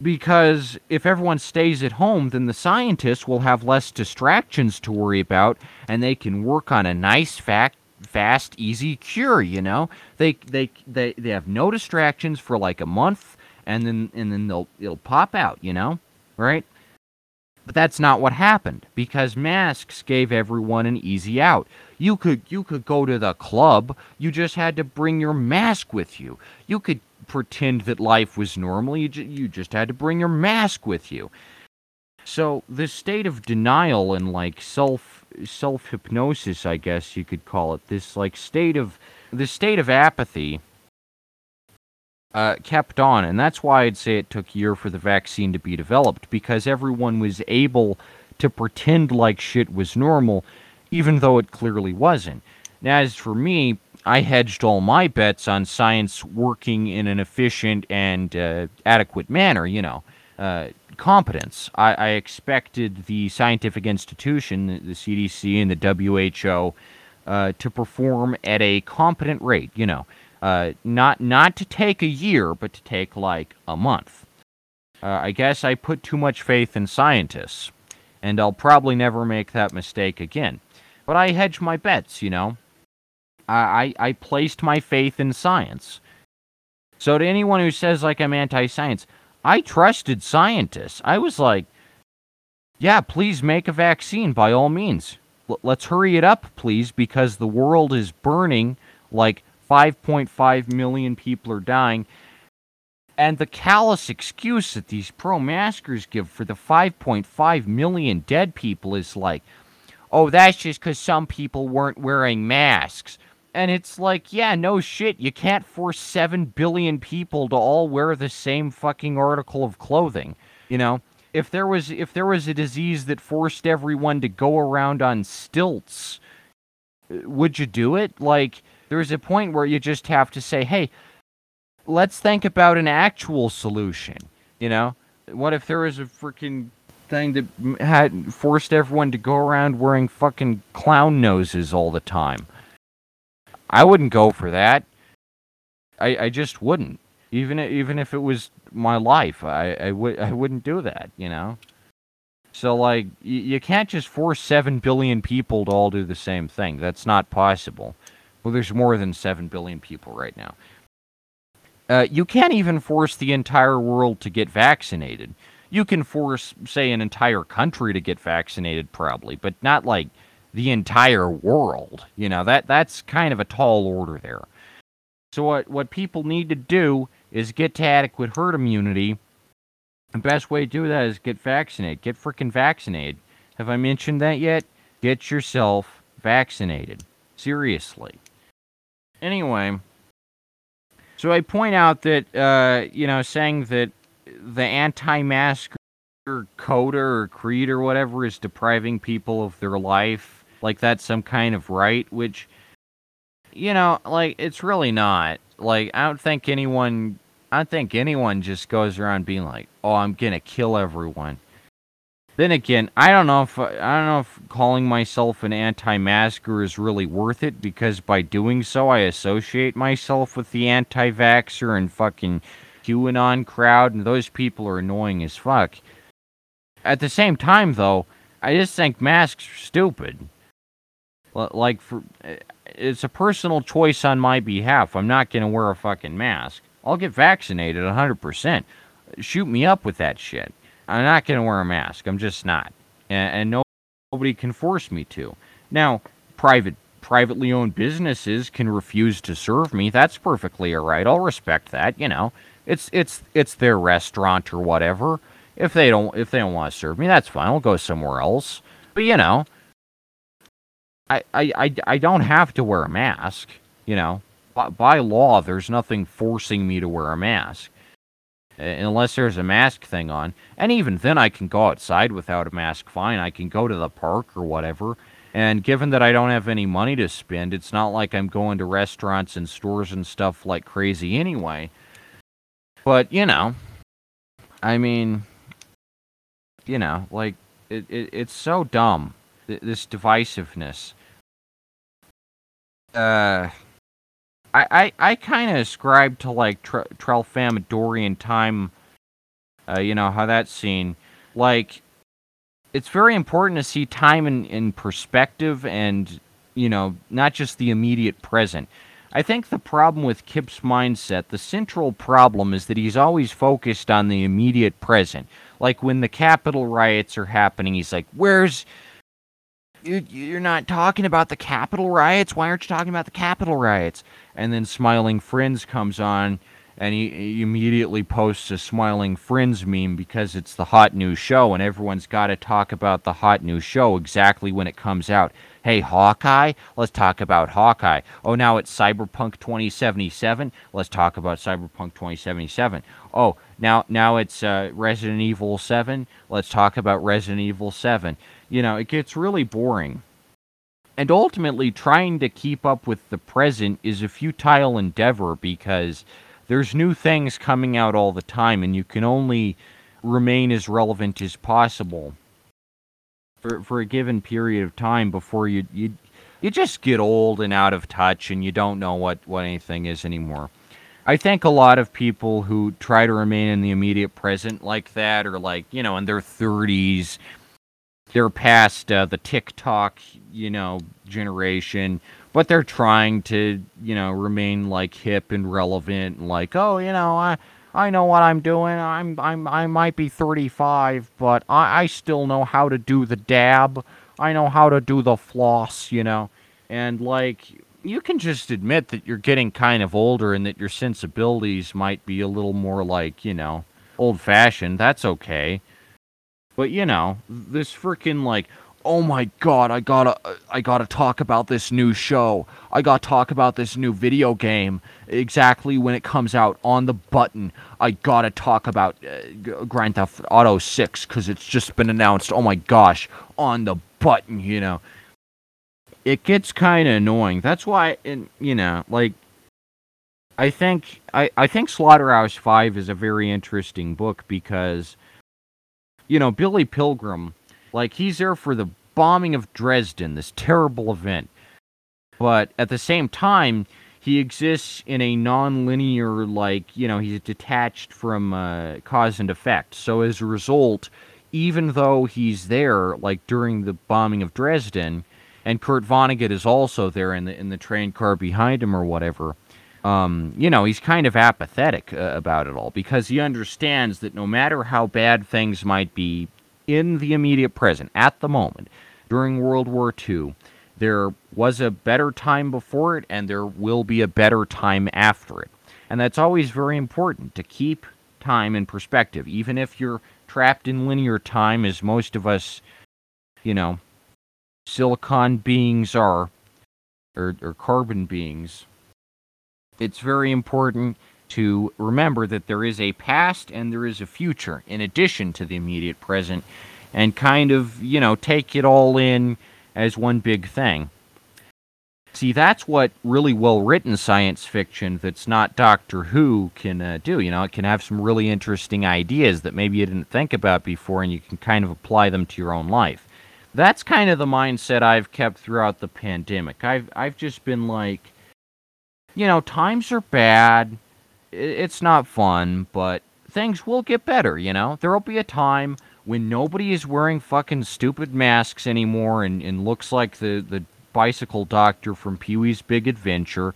Because if everyone stays at home, then the scientists will have less distractions to worry about and they can work on a nice, fact, fast, easy cure, you know? They, they, they, they have no distractions for like a month and then, and then they'll, it'll pop out, you know? Right? But that's not what happened because masks gave everyone an easy out. You could you could go to the club, you just had to bring your mask with you. You could pretend that life was normal, you, ju- you just had to bring your mask with you. So this state of denial and like self self hypnosis, I guess you could call it, this like state of this state of apathy uh, kept on, and that's why I'd say it took a year for the vaccine to be developed because everyone was able to pretend like shit was normal, even though it clearly wasn't. Now, as for me, I hedged all my bets on science working in an efficient and uh, adequate manner, you know, uh, competence. I, I, expected the scientific institution, the CDC and the WHO, uh, to perform at a competent rate, you know. Uh, not not to take a year, but to take like a month. Uh, I guess I put too much faith in scientists, and I'll probably never make that mistake again. But I hedge my bets, you know. I, I, placed my faith in science. So to anyone who says like I'm anti-science, I trusted scientists. I was like, yeah, please make a vaccine by all means. L- let's hurry it up, please, because the world is burning like 5.5 million people are dying. And the callous excuse that these pro maskers give for the 5.5 million dead people is like, oh, that's just because some people weren't wearing masks. And it's like, yeah, no shit. You can't force 7 billion people to all wear the same fucking article of clothing. You know? If there was if there was a disease that forced everyone to go around on stilts, would you do it? Like there's a point where you just have to say, "Hey, let's think about an actual solution." You know? What if there was a freaking thing that had forced everyone to go around wearing fucking clown noses all the time? I wouldn't go for that. I I just wouldn't. Even even if it was my life, I I would I wouldn't do that. You know. So like you, you can't just force seven billion people to all do the same thing. That's not possible. Well, there's more than seven billion people right now. Uh, you can't even force the entire world to get vaccinated. You can force, say, an entire country to get vaccinated, probably, but not like the entire world. You know, that that's kind of a tall order there. So what what people need to do is get to adequate herd immunity. The best way to do that is get vaccinated. Get freaking vaccinated. Have I mentioned that yet? Get yourself vaccinated. Seriously. Anyway, so I point out that uh, you know, saying that the anti-masker coder or creed or whatever is depriving people of their life like that's some kind of right, which you know, like it's really not. Like I don't think anyone I don't think anyone just goes around being like, "Oh, I'm to kill everyone." Then again, I don't know if I don't know if calling myself an anti-masker is really worth it because by doing so, I associate myself with the anti-vaxxer and fucking QAnon crowd, and those people are annoying as fuck. At the same time, though, I just think masks are stupid. Like, for, it's a personal choice on my behalf. I'm not going to wear a fucking mask. I'll get vaccinated 100%. Shoot me up with that shit. I'm not going to wear a mask. I'm just not. And, and nobody can force me to. Now, private privately owned businesses can refuse to serve me. That's perfectly all right. I'll respect that, you know. It's it's it's their restaurant or whatever. If they don't if they don't want to serve me, that's fine. I'll go somewhere else. But you know, I, I, I, don't have to wear a mask, you know. By, by law, there's nothing forcing me to wear a mask. Uh, unless there's a mask thing on. And even then, I can go outside without a mask fine. I can go to the park or whatever. And given that I don't have any money to spend, it's not like I'm going to restaurants and stores and stuff like crazy anyway. But, you know, I mean, you know, like, it, it it's so dumb, this divisiveness uh, I I, I kind of ascribe to like Tr- Tralfamadorian time. Uh, you know how that's seen. Like, it's very important to see time in, in perspective and you know not just the immediate present. I think the problem with Kip's mindset, the central problem, is that he's always focused on the immediate present. Like when the Capitol riots are happening, he's like, "Where's you're not talking about the Capitol riots. Why aren't you talking about the Capitol riots? And then Smiling Friends comes on, and he, he immediately posts a Smiling Friends meme because it's the hot new show, and everyone's got to talk about the hot new show exactly when it comes out. Hey, Hawkeye, let's talk about Hawkeye. Oh, now it's Cyberpunk 2077. Let's talk about Cyberpunk 2077. Oh, now now it's uh, Resident Evil 7. Let's talk about Resident Evil 7 you know, it gets really boring. And ultimately, trying to keep up with the present is a futile endeavor because there's new things coming out all the time, and you can only remain as relevant as possible for, for a given period of time before you, you you just get old and out of touch and you don't know what, what anything is anymore. I think a lot of people who try to remain in the immediate present like that or like, you know, in their 30s they're past uh, the TikTok, you know, generation, but they're trying to, you know, remain like hip and relevant and like, oh, you know, I I know what I'm doing. I'm I'm I might be 35, but I I still know how to do the dab. I know how to do the floss, you know. And like you can just admit that you're getting kind of older and that your sensibilities might be a little more like, you know, old fashioned. That's okay. But you know, this freaking like, oh my god, I gotta, I gotta talk about this new show. I gotta talk about this new video game. Exactly when it comes out on the button, I gotta talk about uh, Grand Theft Auto 6 because it's just been announced. Oh my gosh, on the button, you know. It gets kind of annoying. That's why, in, you know, like I think I, I think Slaughterhouse Five is a very interesting book because you know, Billy Pilgrim, like he's there for the bombing of Dresden, this terrible event. But at the same time, he exists in a non-linear like, you know, he's detached from uh, cause and effect. So as a result, even though he's there like during the bombing of Dresden, and Kurt Vonnegut is also there in the in the train car behind him or whatever um, you know, he's kind of apathetic uh, about it all because he understands that no matter how bad things might be in the immediate present, at the moment, during World War II, there was a better time before it and there will be a better time after it. And that's always very important to keep time in perspective, even if you're trapped in linear time, as most of us, you know, silicon beings are, or, or carbon beings it's very important to remember that there is a past and there is a future in addition to the immediate present and kind of, you know, take it all in as one big thing. See, that's what really well written science fiction that's not Doctor Who can uh, do. You know, it can have some really interesting ideas that maybe you didn't think about before and you can kind of apply them to your own life. That's kind of the mindset I've kept throughout the pandemic. I've I've just been like you know, times are bad. It's not fun, but things will get better, you know? There'll be a time when nobody is wearing fucking stupid masks anymore and, and looks like the, the bicycle doctor from Pee Wee's Big Adventure.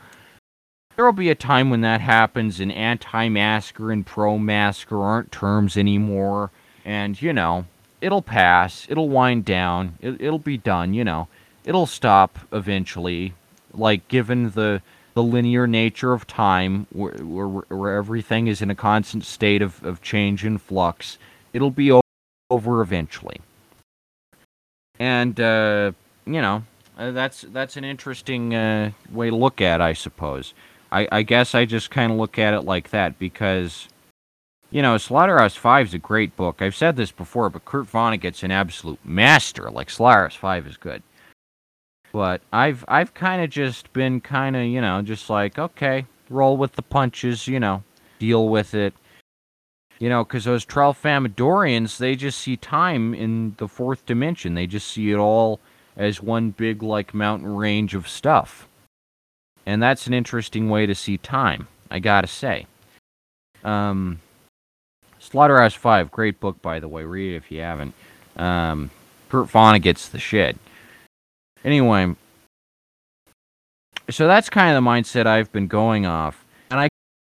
There'll be a time when that happens and anti masker and pro masker aren't terms anymore. And, you know, it'll pass. It'll wind down. It, it'll be done, you know. It'll stop eventually. Like, given the the linear nature of time, where, where, where everything is in a constant state of, of change and flux, it'll be over eventually. And, uh, you know, uh, that's that's an interesting uh, way to look at I suppose. I, I guess I just kind of look at it like that because, you know, Slaughterhouse 5 is a great book. I've said this before, but Kurt Vonnegut's an absolute master. Like, Slaughterhouse 5 is good. But I've I've kind of just been kind of you know just like okay, roll with the punches, you know, deal with it. You know, because those Tralfamadorians, they just see time in the fourth dimension. They just see it all as one big like mountain range of stuff. And that's an interesting way to see time, I gotta say. Um, Slaughterhouse Five, great book by the way. Read it if you haven't. Um, Kurt Vonnegut's the shit. Anyway, so that's kind of the mindset I've been going off. And I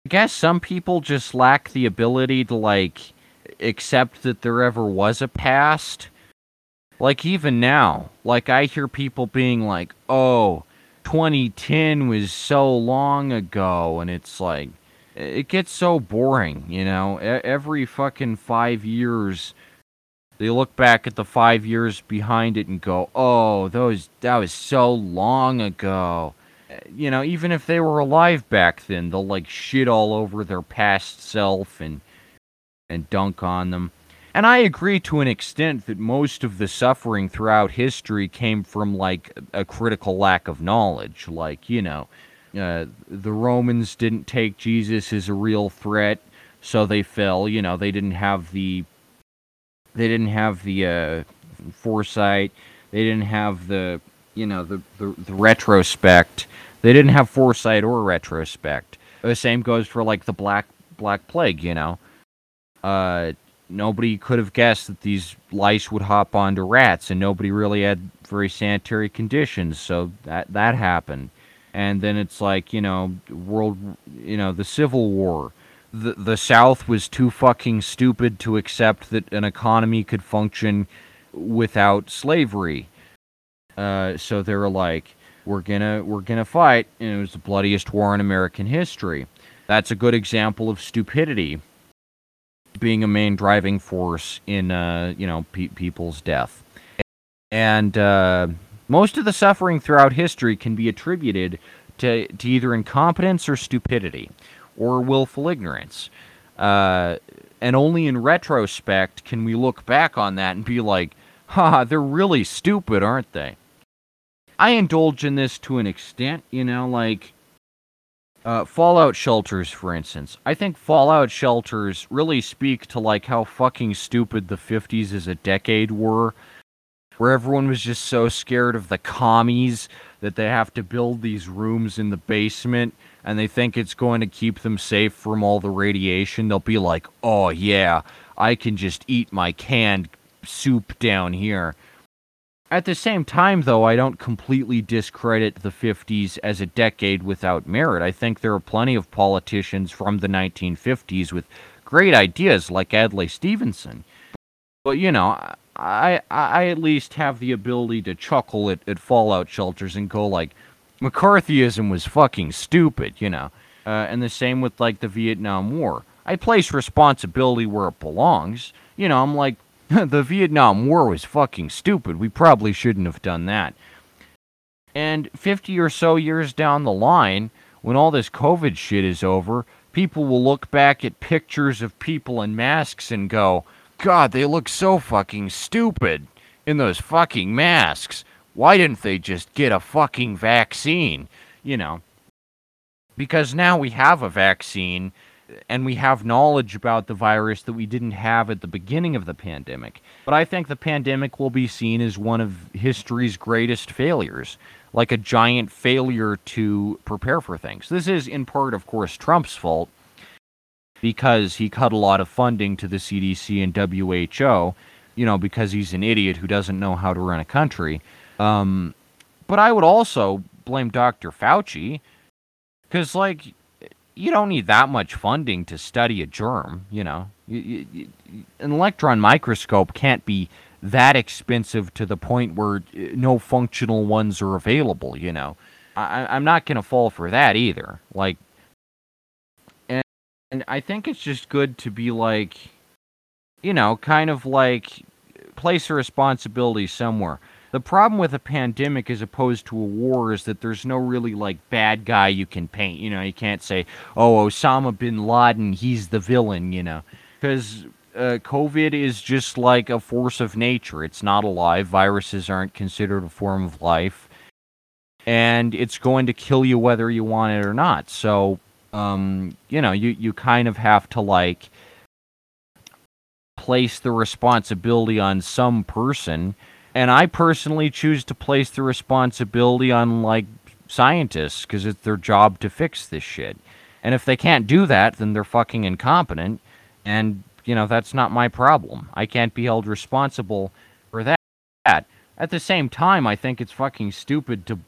guess some people just lack the ability to, like, accept that there ever was a past. Like, even now, like, I hear people being like, oh, 2010 was so long ago. And it's like, it gets so boring, you know? Every fucking five years they look back at the five years behind it and go, "Oh, those that was so long ago." You know, even if they were alive back then, they'll like shit all over their past self and and dunk on them. And I agree to an extent that most of the suffering throughout history came from like a critical lack of knowledge. Like, you know, uh, the Romans didn't take Jesus as a real threat, so they fell. You know, they didn't have the they didn't have the uh, foresight. They didn't have the you know the, the, the retrospect. They didn't have foresight or retrospect. The same goes for like the black black plague. You know, uh, nobody could have guessed that these lice would hop onto rats, and nobody really had very sanitary conditions, so that that happened. And then it's like you know, world, you know, the Civil War the the South was too fucking stupid to accept that an economy could function without slavery. Uh, so they were like, "We're gonna we're gonna fight," and it was the bloodiest war in American history. That's a good example of stupidity being a main driving force in uh, you know pe- people's death. And uh, most of the suffering throughout history can be attributed to, to either incompetence or stupidity or willful ignorance. Uh, and only in retrospect can we look back on that and be like, ha, they're really stupid, aren't they? I indulge in this to an extent, you know, like uh, Fallout shelters, for instance. I think Fallout shelters really speak to like how fucking stupid the 50s as a decade were, where everyone was just so scared of the commies that they have to build these rooms in the basement and they think it's going to keep them safe from all the radiation. They'll be like, oh yeah, I can just eat my canned soup down here. At the same time, though, I don't completely discredit the 50s as a decade without merit. I think there are plenty of politicians from the 1950s with great ideas like Adlai Stevenson. But, you know, I, I I at least have the ability to chuckle at, at fallout shelters and go like, McCarthyism was fucking stupid, you know. Uh, and the same with like the Vietnam War. I place responsibility where it belongs. You know, I'm like, <laughs> the Vietnam War was fucking stupid. We probably shouldn't have done that. And 50 or so years down the line, when all this COVID shit is over, people will look back at pictures of people in masks and go, God, they look so fucking stupid in those fucking masks. Why didn't they just get a fucking vaccine? You know. Because now we have a vaccine and we have knowledge about the virus that we didn't have at the beginning of the pandemic. But I think the pandemic will be seen as one of history's greatest failures, like a giant failure to prepare for things. This is, in part, of course, Trump's fault because he cut a lot of funding to the CDC and WHO, you know, because he's an idiot who doesn't know how to run a country. Um, but I would also blame Dr. Fauci because, like, you don't need that much funding to study a germ. You know, you, you, an electron microscope can't be that expensive to the point where uh, no functional ones are available. You know, I, I'm not going to fall for that either. Like, and and I think it's just good to be like, you know, kind of like place a responsibility somewhere. The problem with a pandemic as opposed to a war is that there's no really like bad guy you can paint. You know, you can't say, "Oh, Osama bin Laden, he's the villain," you know. Cuz uh, COVID is just like a force of nature. It's not alive. Viruses aren't considered a form of life. And it's going to kill you whether you want it or not. So, um, you know, you, you kind of have to like place the responsibility on some person and I personally choose to place the responsibility on like scientists because it's their job to fix this shit. And if they can't do that, then they're fucking incompetent. And, you know, that's not my problem. I can't be held responsible for that. At the same time, I think it's fucking stupid to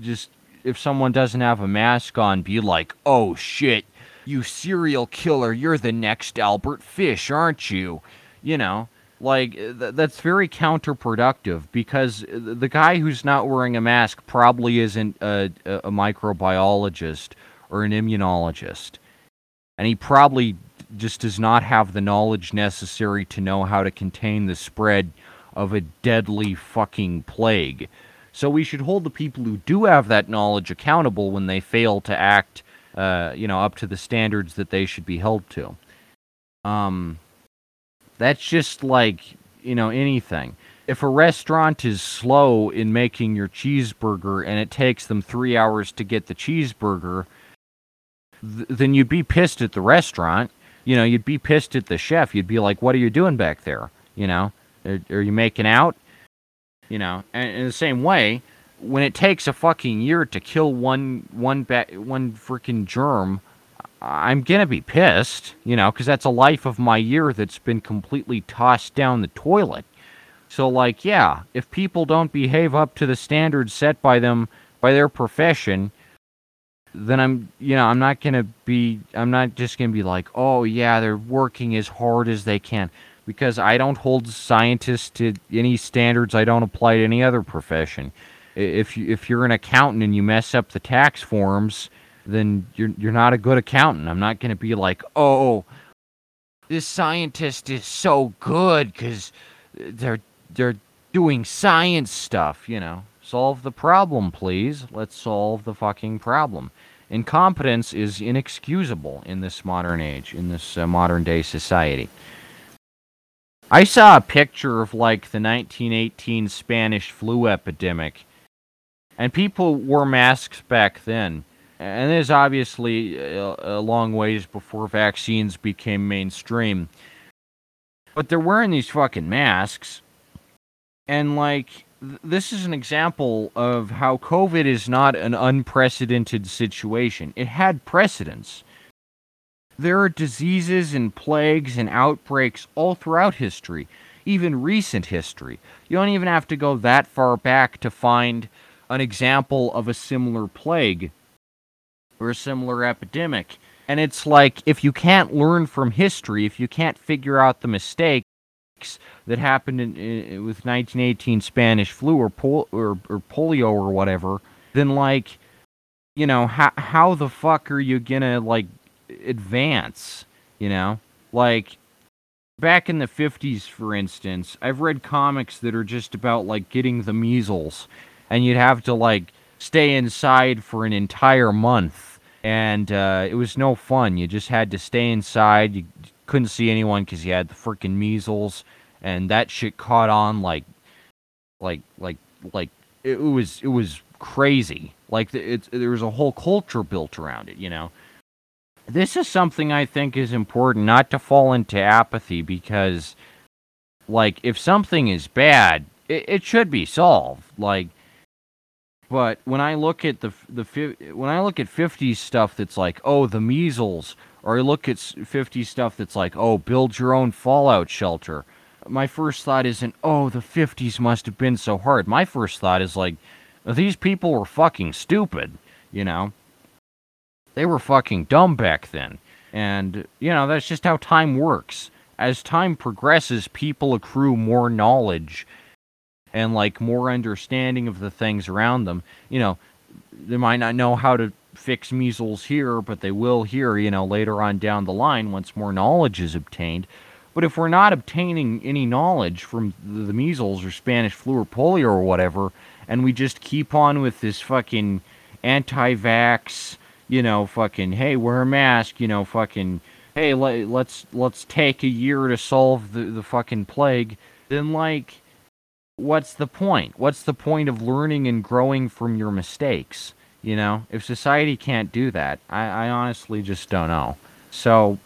just, if someone doesn't have a mask on, be like, oh shit, you serial killer, you're the next Albert Fish, aren't you? You know, like th- that's very counterproductive because the guy who's not wearing a mask probably isn't a, a microbiologist or an immunologist. And he probably just does not have the knowledge necessary to know how to contain the spread of a deadly fucking plague. So we should hold the people who do have that knowledge accountable when they fail to act uh, you know up to the standards that they should be held to. Um that's just like, you know, anything. If a restaurant is slow in making your cheeseburger and it takes them three hours to get the cheeseburger, th- then you'd be pissed at the restaurant. You know, you'd be pissed at the chef. You'd be like, what are you doing back there? You know, are, are you making out? You know, and in the same way, when it takes a fucking year to kill one one ba- one freaking germ I'm going to be pissed, you know, because that's a life of my year that's been completely tossed down the toilet. So, like, yeah, if people don't behave up to the standards set by them, by their profession, then I'm, you know, I'm not going to be, I'm not just going to be like, oh, yeah, they're working as hard as they can. Because I don't hold scientists to any standards I don't apply to any other profession. If, you, if you're an accountant and you mess up the tax forms, then you're you're not a good accountant. I'm not going to be like, "Oh, this scientist is so good cuz they're they're doing science stuff, you know. Solve the problem, please. Let's solve the fucking problem. Incompetence is inexcusable in this modern age, in this uh, modern day society. I saw a picture of like the 1918 Spanish flu epidemic, and people wore masks back then. And there's obviously a, a long ways before vaccines became mainstream. But they're wearing these fucking masks, and like this is an example of how COVID is not an unprecedented situation. It had precedents. There are diseases and plagues and outbreaks all throughout history, even recent history. You don't even have to go that far back to find an example of a similar plague or a similar epidemic. And it's like if you can't learn from history, if you can't figure out the mistakes that happened in, in, with 1918 Spanish flu or, pol- or, or polio or whatever, then like, you know, how how the fuck are you gonna like advance, you know? Like back in the 50s for instance, I've read comics that are just about like getting the measles and you'd have to like stay inside for an entire month and uh, it was no fun. You just had to stay inside. You couldn't see anyone cuz you had the freaking measles and that shit caught on like like like like it was it was crazy. Like it's there was a whole culture built around it, you know this is something I think is important not to fall into apathy because, like, if something is bad, it, it should be solved. Like, but when I look at the the when I look at 50s stuff that's like, oh, the measles, or I look at 50s stuff that's like, oh, build your own fallout shelter. My first thought isn't, oh, the 50s must have been so hard. My first thought is like, these people were fucking stupid, you know they were fucking dumb back then. And, you know, that's just how time works. As time progresses, people accrue more knowledge and, like, more understanding of the things around them. You know, they might not know how to fix measles here, but they will here, you know, later on down the line once more knowledge is obtained. But if we're not obtaining any knowledge from the measles or Spanish flu or polio or whatever, and we just keep on with this fucking anti vax, you know, fucking, hey, wear a mask, you know, fucking, hey, let, let's let's take a year to solve the, the fucking plague, then like, what's the point? What's the point of learning and growing from your mistakes? You know, if society can't do that, I, I honestly just don't know. So,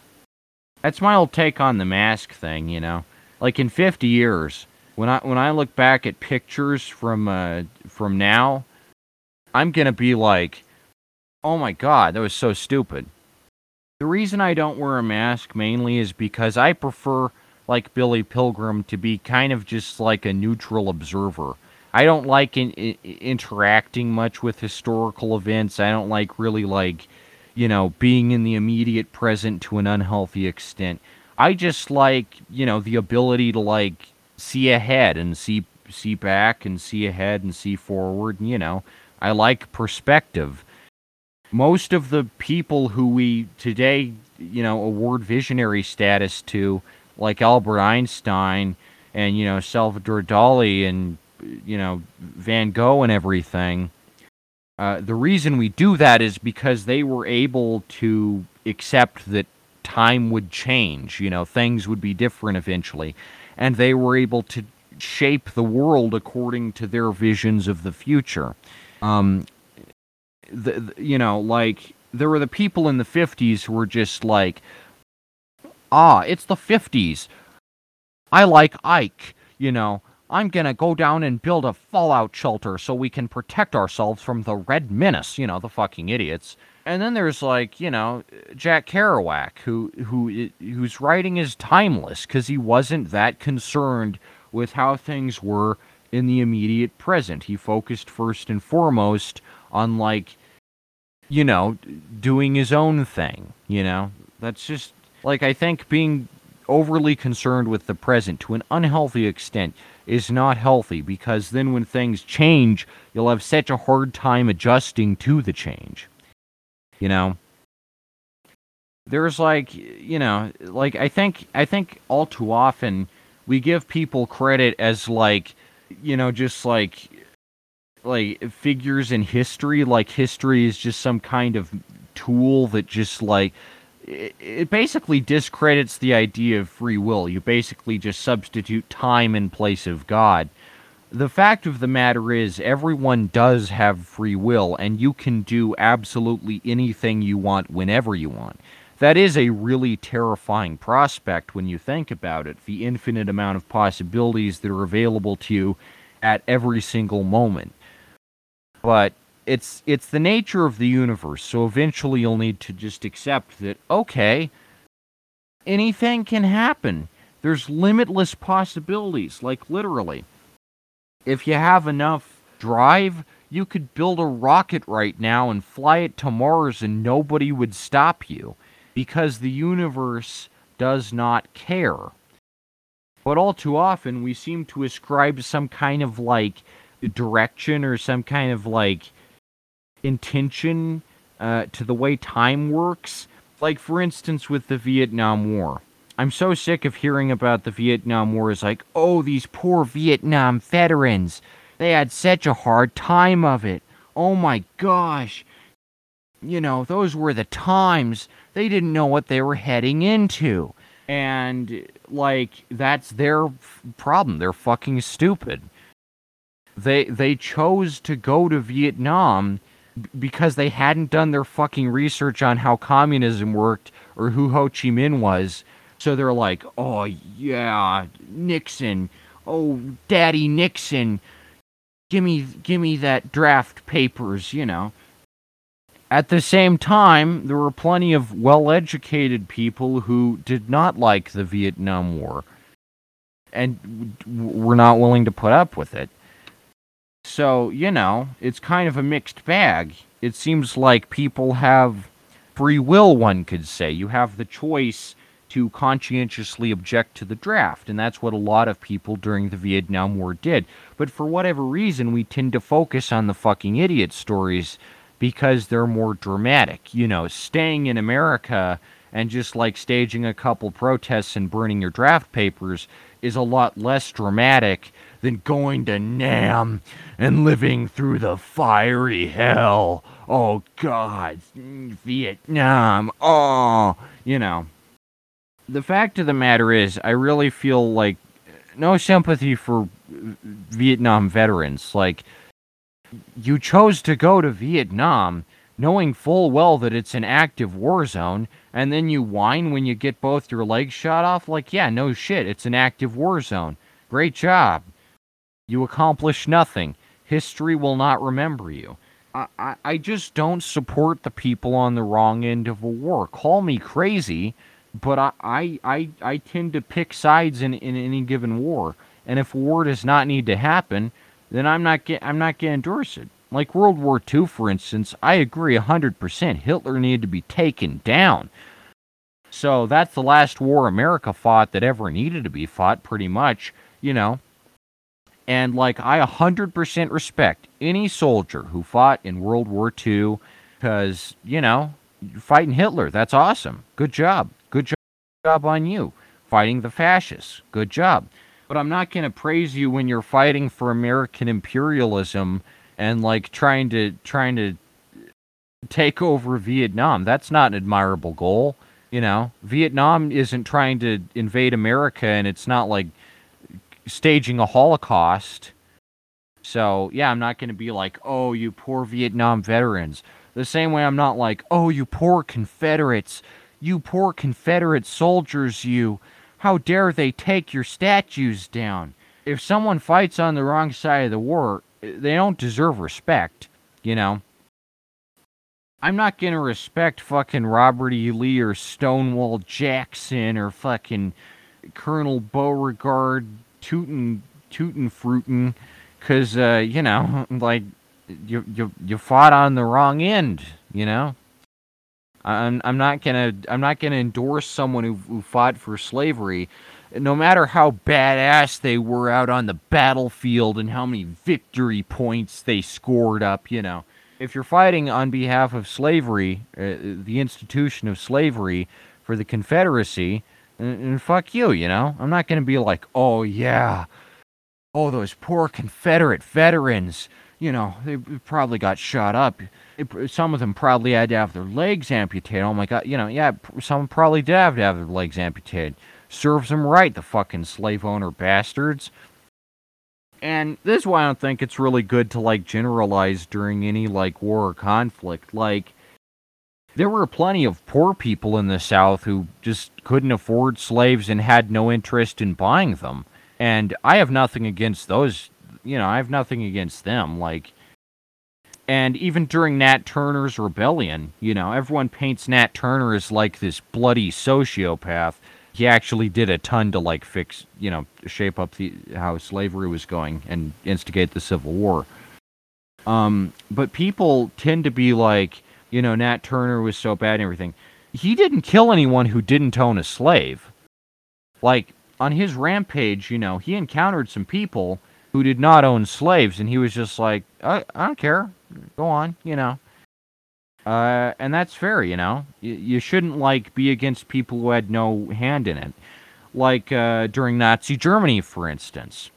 that's my old take on the mask thing. You know, like in 50 years, when I when I look back at pictures from uh, from now, I'm gonna be like Oh my god, that was so stupid. The reason I don't wear a mask mainly is because I prefer, like Billy Pilgrim, to be kind of just like a neutral observer. I don't like in, in, interacting much with historical events. I don't like really like, you know, being in the immediate present to an unhealthy extent. I just like, you know, the ability to like see ahead and see see back and see ahead and see forward, and, you know, I like perspective most of the people who we today, you know, award visionary status to, like Albert Einstein and, you know, Salvador Dali and, you know, Van Gogh and everything, uh, the reason we do that is because they were able to accept that time would change, you know, things would be different eventually. And they were able to shape the world according to their visions of the future. Um, the, the, you know, like there were the people in the 50s who were just like, ah, it's the 50s. I like Ike, you know. I'm gonna go down and build a fallout shelter so we can protect ourselves from the Red Menace, you know, the fucking idiots. And then there's like, you know, Jack Kerouac, who who whose writing is timeless because he wasn't that concerned with how things were in the immediate present. He focused first and foremost on like you know, doing his own thing, you know? That's just like I think being overly concerned with the present to an unhealthy extent is not healthy because then when things change, you'll have such a hard time adjusting to the change. You know? There's like, you know, like I think I think all too often we give people credit as like you know, just like like figures in history like history is just some kind of tool that just like it, basically discredits the idea of free will. You basically just substitute time in place of god. The fact of the matter is everyone does have free will and you can do absolutely anything you want whenever you want. That is a really terrifying prospect when you think about it the infinite amount of possibilities that are available to you at every single moment. But it's it's the nature of the universe. So eventually you'll need to just accept that okay, anything can happen. There's limitless possibilities, like literally. If you have enough drive, you could build a rocket right now and fly it to Mars and nobody would stop you because the universe does not care. But all too often we seem to ascribe some kind of like direction or some kind of like intention uh, to the way time works. Like, for instance, with the Vietnam War. I'm so sick of hearing about the Vietnam War as like, oh, these poor Vietnam veterans. They had such a hard time of it. Oh my gosh. You know, those were the times. They didn't know what they were heading into. And, like, that's their f- problem. They're fucking stupid. They they chose to go to Vietnam because they hadn't done their fucking research on how communism worked or who Ho Chi Minh was. So they're like, "Oh yeah, Nixon. Oh, Daddy Nixon. Give me give me that draft papers, you know." At the same time, there were plenty of well-educated people who did not like the Vietnam War and were not willing to put up with it. So, you know, it's kind of a mixed bag. It seems like people have free will, one could say. You have the choice to conscientiously object to the draft, and that's what a lot of people during the Vietnam War did. But for whatever reason, we tend to focus on the fucking idiot stories because they're more dramatic. You know, staying in America and just like staging a couple protests and burning your draft papers is a lot less dramatic than going to Nam and living through the fiery hell. Oh, God, Vietnam. Oh, you know. The fact of the matter is, I really feel like no sympathy for Vietnam veterans. Like, you chose to go to Vietnam knowing full well that it's an active war zone, and then you whine when you get both your legs shot off? Like, yeah, no shit, it's an active war zone. Great job. You accomplish nothing. History will not remember you. I, I, I just don't support the people on the wrong end of a war. Call me crazy, but I, I, I, I tend to pick sides in, in any given war. And if war does not need to happen, then I'm not get, I'm not going to endorse it. Like World War II, for instance, I agree 100%. Hitler needed to be taken down. So that's the last war America fought that ever needed to be fought, pretty much. You know, and like I 100% respect any soldier who fought in World War II because, you know, fighting Hitler, that's awesome. Good job. Good job on you. Fighting the fascists, good job. But I'm not going to praise you when you're fighting for American imperialism and like trying to trying to take over Vietnam. That's not an admirable goal, you know. Vietnam isn't trying to invade America and it's not like staging a Holocaust. So, yeah, I'm not going to be like, oh, you poor Vietnam veterans. The same way I'm not like, oh, you poor Confederates. You poor Confederate soldiers, you. How dare they take your statues down? If someone fights on the wrong side of the war, they don't deserve respect, you know? I'm not going to respect fucking Robert E. Lee or Stonewall Jackson or fucking Colonel Beauregard tootin' tootin' fruitin' because uh, you know like you you you fought on the wrong end you know? I'm i'm not gonna i'm not gonna endorse someone who, who fought for slavery no matter how badass they were out on the battlefield and how many victory points they scored up you know? If you're fighting on behalf of slavery uh, the institution of slavery for the confederacy and, and fuck you, you know? I'm not going to be like, oh, yeah, oh, those poor Confederate veterans, you know, they probably got shot up. It, some of them probably had to have their legs amputated. Oh my God, you know, yeah, some probably did have to have their legs amputated. Serves them right, the fucking slave owner bastards. And this is why I don't think it's really good to like generalize during any like war or conflict. Like, there were plenty of poor people in the South who just couldn't afford slaves and had no interest in buying them. And I have nothing against those, you know, I have nothing against them. Like, and even during Nat Turner's rebellion, you know, everyone paints Nat Turner as like this bloody sociopath he actually did a ton to like fix, you know, shape up the how slavery was going and instigate the Civil War. Um, but people tend to be like, you know, Nat Turner was so bad and everything. He didn't kill anyone who didn't own a slave. Like on his rampage, you know, he encountered some people who did not own slaves, and he was just like, I, I don't care, go on, you know. Uh, and that's fair, you know. You, you shouldn't like be against people who had no hand in it. Like uh, during Nazi Germany, for instance,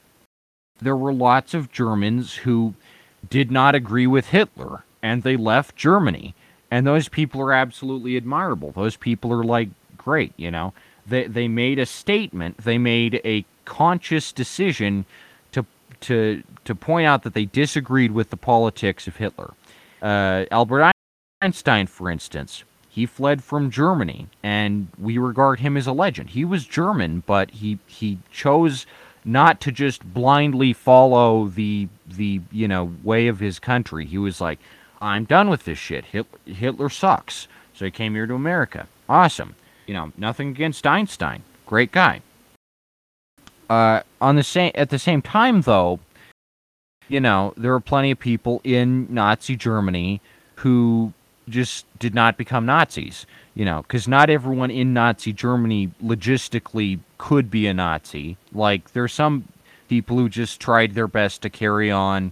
there were lots of Germans who did not agree with Hitler, and they left Germany. And those people are absolutely admirable. Those people are like great, you know. They they made a statement. They made a conscious decision to to to point out that they disagreed with the politics of Hitler. Uh, Albert Einstein, for instance, he fled from Germany, and we regard him as a legend. He was German, but he he chose not to just blindly follow the the you know way of his country. He was like, I'm done with this shit. Hitler, sucks. So he came here to America. Awesome. You know, nothing against Einstein. Great guy. Uh, on the same at the same time, though, you know, there are plenty of people in Nazi Germany who just did not become Nazis, you know, because not everyone in Nazi Germany logistically could be a Nazi. Like, there's some people who just tried their best to carry on,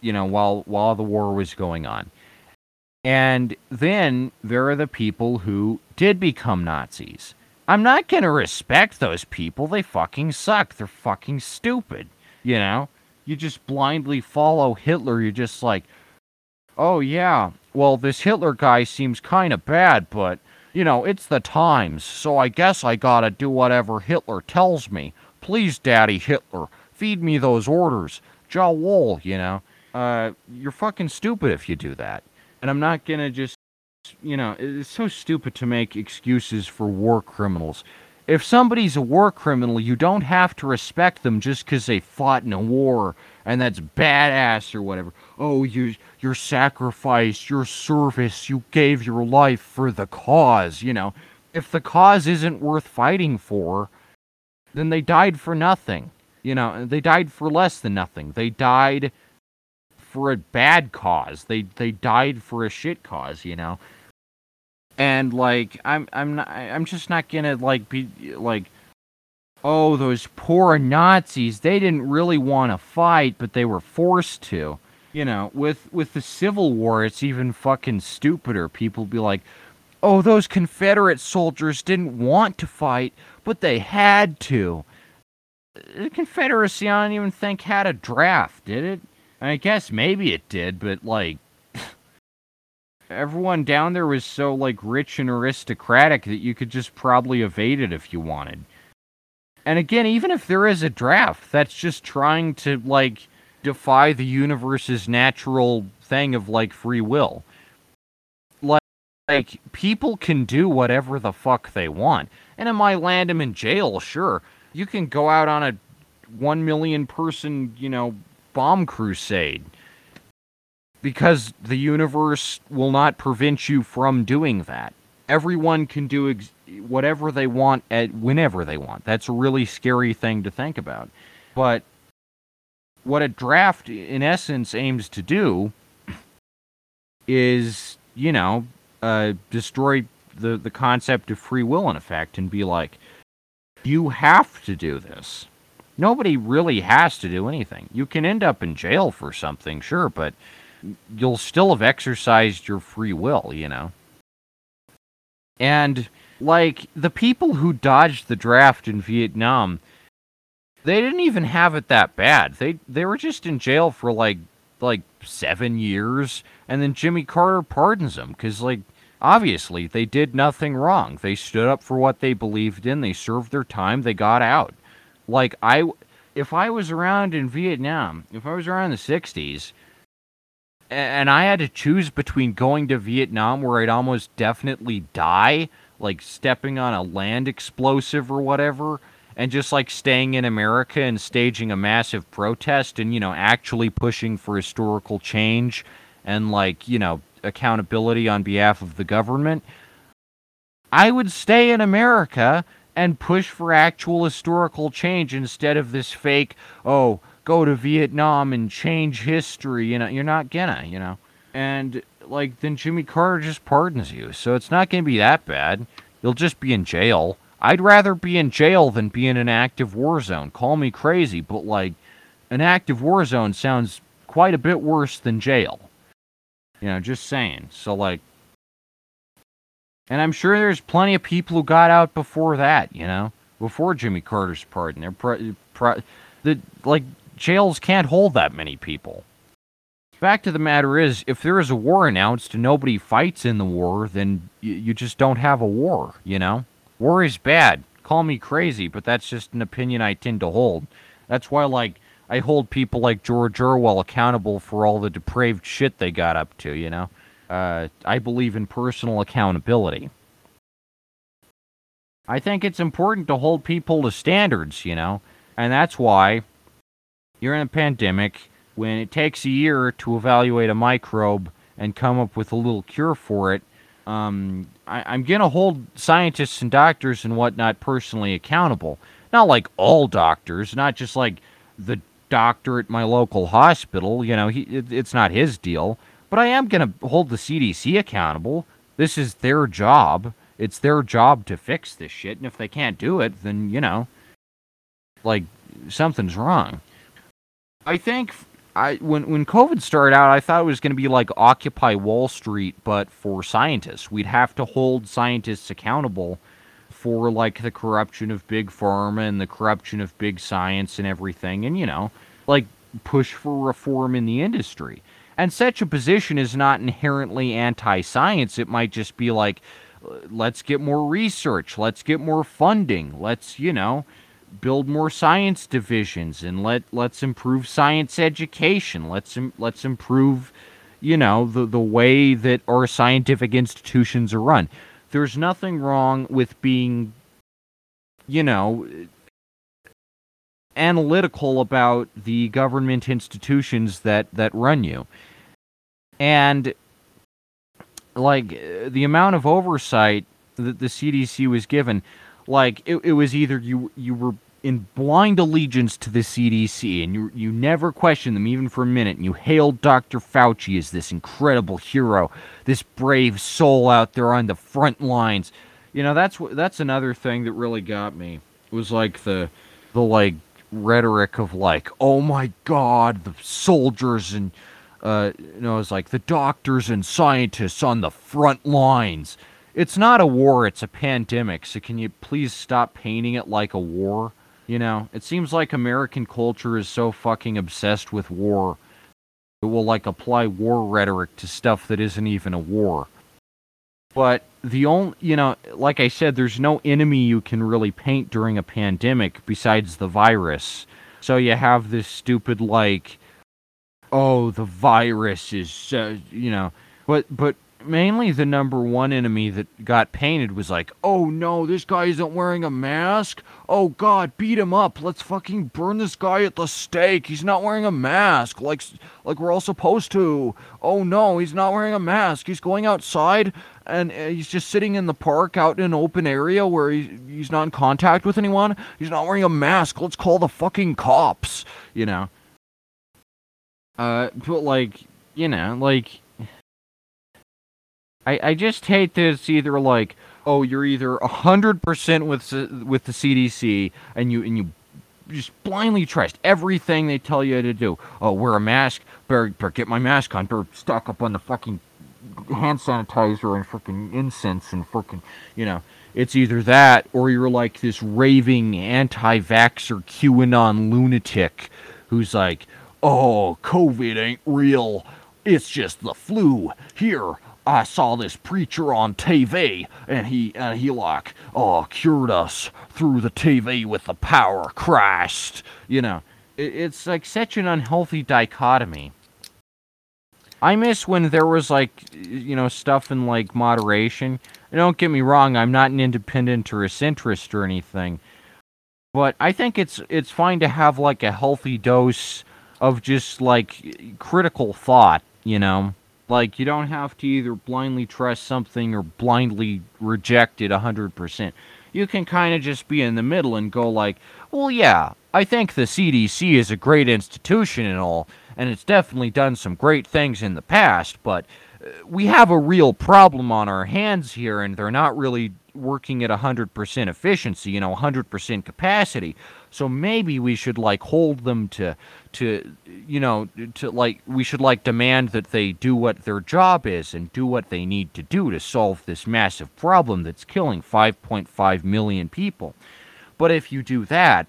you know, while while the war was going on. And then there are the people who did become Nazis. I'm not going to respect those people. They fucking suck. They're fucking stupid. You know? You just blindly follow Hitler. You're just like, oh, yeah, well, this Hitler guy seems kind of bad, but, you know, it's the times, so I guess I gotta do whatever Hitler tells me. Please, Daddy Hitler, feed me those orders. Jawohl, you know. Uh, you're fucking stupid if you do that. And I'm not gonna just, you know, it's so stupid to make excuses for war criminals. If somebody's a war criminal, you don't have to respect them just because they fought in a war and that's badass or whatever. Oh, you your sacrifice, your service, you gave your life for the cause, you know. If the cause isn't worth fighting for, then they died for nothing. You know, they died for less than nothing. They died for a bad cause. They they died for a shit cause, you know. And like I'm I'm not I'm just not to like be like oh, those poor Nazis, they didn't really want to fight, but they were forced to. You know, with with the Civil War, it's even fucking stupider. People be like, "Oh, those Confederate soldiers didn't want to fight, but they had to." The Confederacy, I don't even think had a draft, did it? I guess maybe it did, but like, everyone down there was so like rich and aristocratic that you could just probably evade it if you wanted. And again, even if there is a draft, that's just trying to like defy the universe's natural thing of like free will. Like, like people can do whatever the fuck they want. And it might land them in jail, sure. You can go out on a 1 million person, you know, bomb crusade. Because the universe will not prevent you from doing that. Everyone can do ex- whatever they want at whenever they want. That's a really scary thing to think about. But what a draft in essence aims to do is, you know, uh, destroy the, the concept of free will in effect and be like, you have to do this. Nobody really has to do anything. You can end up in jail for something, sure, but you'll still have exercised your free will, you know. And like the people who dodged the draft in Vietnam, They didn't even have it that bad. They they were just in jail for like like seven years, and then Jimmy Carter pardons them because like obviously they did nothing wrong. They stood up for what they believed in. They served their time. They got out. Like I, if I was around in Vietnam, if I was around in the '60s, and I had to choose between going to Vietnam where I'd almost definitely die, like stepping on a land explosive or whatever, and just like staying in America and staging a massive protest and, you know, actually pushing for historical change and like, you know, accountability on behalf of the government, I would stay in America and push for actual historical change instead of this fake, oh, go to Vietnam and change history. You know, you're not gonna, you know. And like then Jimmy Carter just pardons you. So it's not gonna be that bad. You'll just be in jail. I'd rather be in jail than be in an active war zone. Call me crazy, but like an active war zone sounds quite a bit worse than jail. You know, just saying. So like and I'm sure there's plenty of people who got out before that, you know, before Jimmy Carter's pardon. They're pro- pro- the like jails can't hold that many people. Fact of the matter is, if there is a war announced and nobody fights in the war, then y- you just don't have a war, you know? War is bad. Call me crazy, but that's just an opinion I tend to hold. That's why, like, I hold people like George Orwell accountable for all the depraved shit they got up to, you know? Uh, I believe in personal accountability. I think it's important to hold people to standards, you know? And that's why you're in a pandemic when it takes a year to evaluate a microbe and come up with a little cure for it um, I, am going to hold scientists and doctors and whatnot personally accountable. Not like all doctors, not just like the doctor at my local hospital. You know, he, it, it's not his deal. But I am going to hold the CDC accountable. This is their job. It's their job to fix this shit. And if they can't do it, then, you know, like something's wrong. I think I when when COVID started out, I thought it was going to be like Occupy Wall Street, but for scientists. We'd have to hold scientists accountable for like the corruption of big pharma and the corruption of big science and everything, and you know, like push for reform in the industry. And such a position is not inherently anti-science. It might just be like, let's get more research, let's get more funding, let's you know build more science divisions and let let's improve science education. Let's let's improve, you know, the the way that our scientific institutions are run. There's nothing wrong with being, you know, analytical about the government institutions that that run you. And like the amount of oversight that the CDC was given like it, it was either you you were in blind allegiance to the CDC and you you never questioned them even for a minute and you hailed Dr. Fauci as this incredible hero, this brave soul out there on the front lines. You know, that's that's another thing that really got me. It was like the the like rhetoric of like, "Oh my god, the soldiers and uh, you know, it's like the doctors and scientists on the front lines." It's not a war, it's a pandemic. So can you please stop painting it like a war? You know, it seems like American culture is so fucking obsessed with war. It will like apply war rhetoric to stuff that isn't even a war. But the only, you know, like I said, there's no enemy you can really paint during a pandemic besides the virus. So you have this stupid like, oh, the virus is, uh, you know, but but mainly the number one enemy that got painted was like, oh no, this guy isn't wearing a mask. Oh god, beat him up. Let's fucking burn this guy at the stake. He's not wearing a mask, like like we're all supposed to. Oh no, he's not wearing a mask. He's going outside and uh, he's just sitting in the park out in an open area where he, he's not in contact with anyone. He's not wearing a mask. Let's call the fucking cops. You know. Uh, but like, you know, like I, I just hate that it's either like, oh, you're either hundred percent with with the CDC and you and you just blindly trust everything they tell you to do. Oh, wear a mask. Better, better get my mask on. Better stock up on the fucking hand sanitizer and freaking incense and freaking, you know, it's either that or you're like this raving anti-vaxxer QAnon lunatic who's like, "Oh, COVID ain't real. It's just the flu. Here, I saw this preacher on TV, and he and he like, oh, cured us through the TV with the power of Christ. You know, it, it's like such an unhealthy dichotomy. I miss when there was like, you know, stuff in like moderation. don't get me wrong, I'm not an independent or a centrist or anything, but I think it's it's fine to have like a healthy dose of just like critical thought, you know. Like you don't have to either blindly trust something or blindly reject it 100%. You can kind of just be in the middle and go like, "Well, yeah, I think the CDC is a great institution and all, and it's definitely done some great things in the past, but uh, we have a real problem on our hands here, and they're not really working at 100% efficiency, you know, 100% capacity. So maybe we should like hold them to to you know to like we should like demand that they do what their job is and do what they need to do to solve this massive problem that's killing 5.5 million people. But if you do that,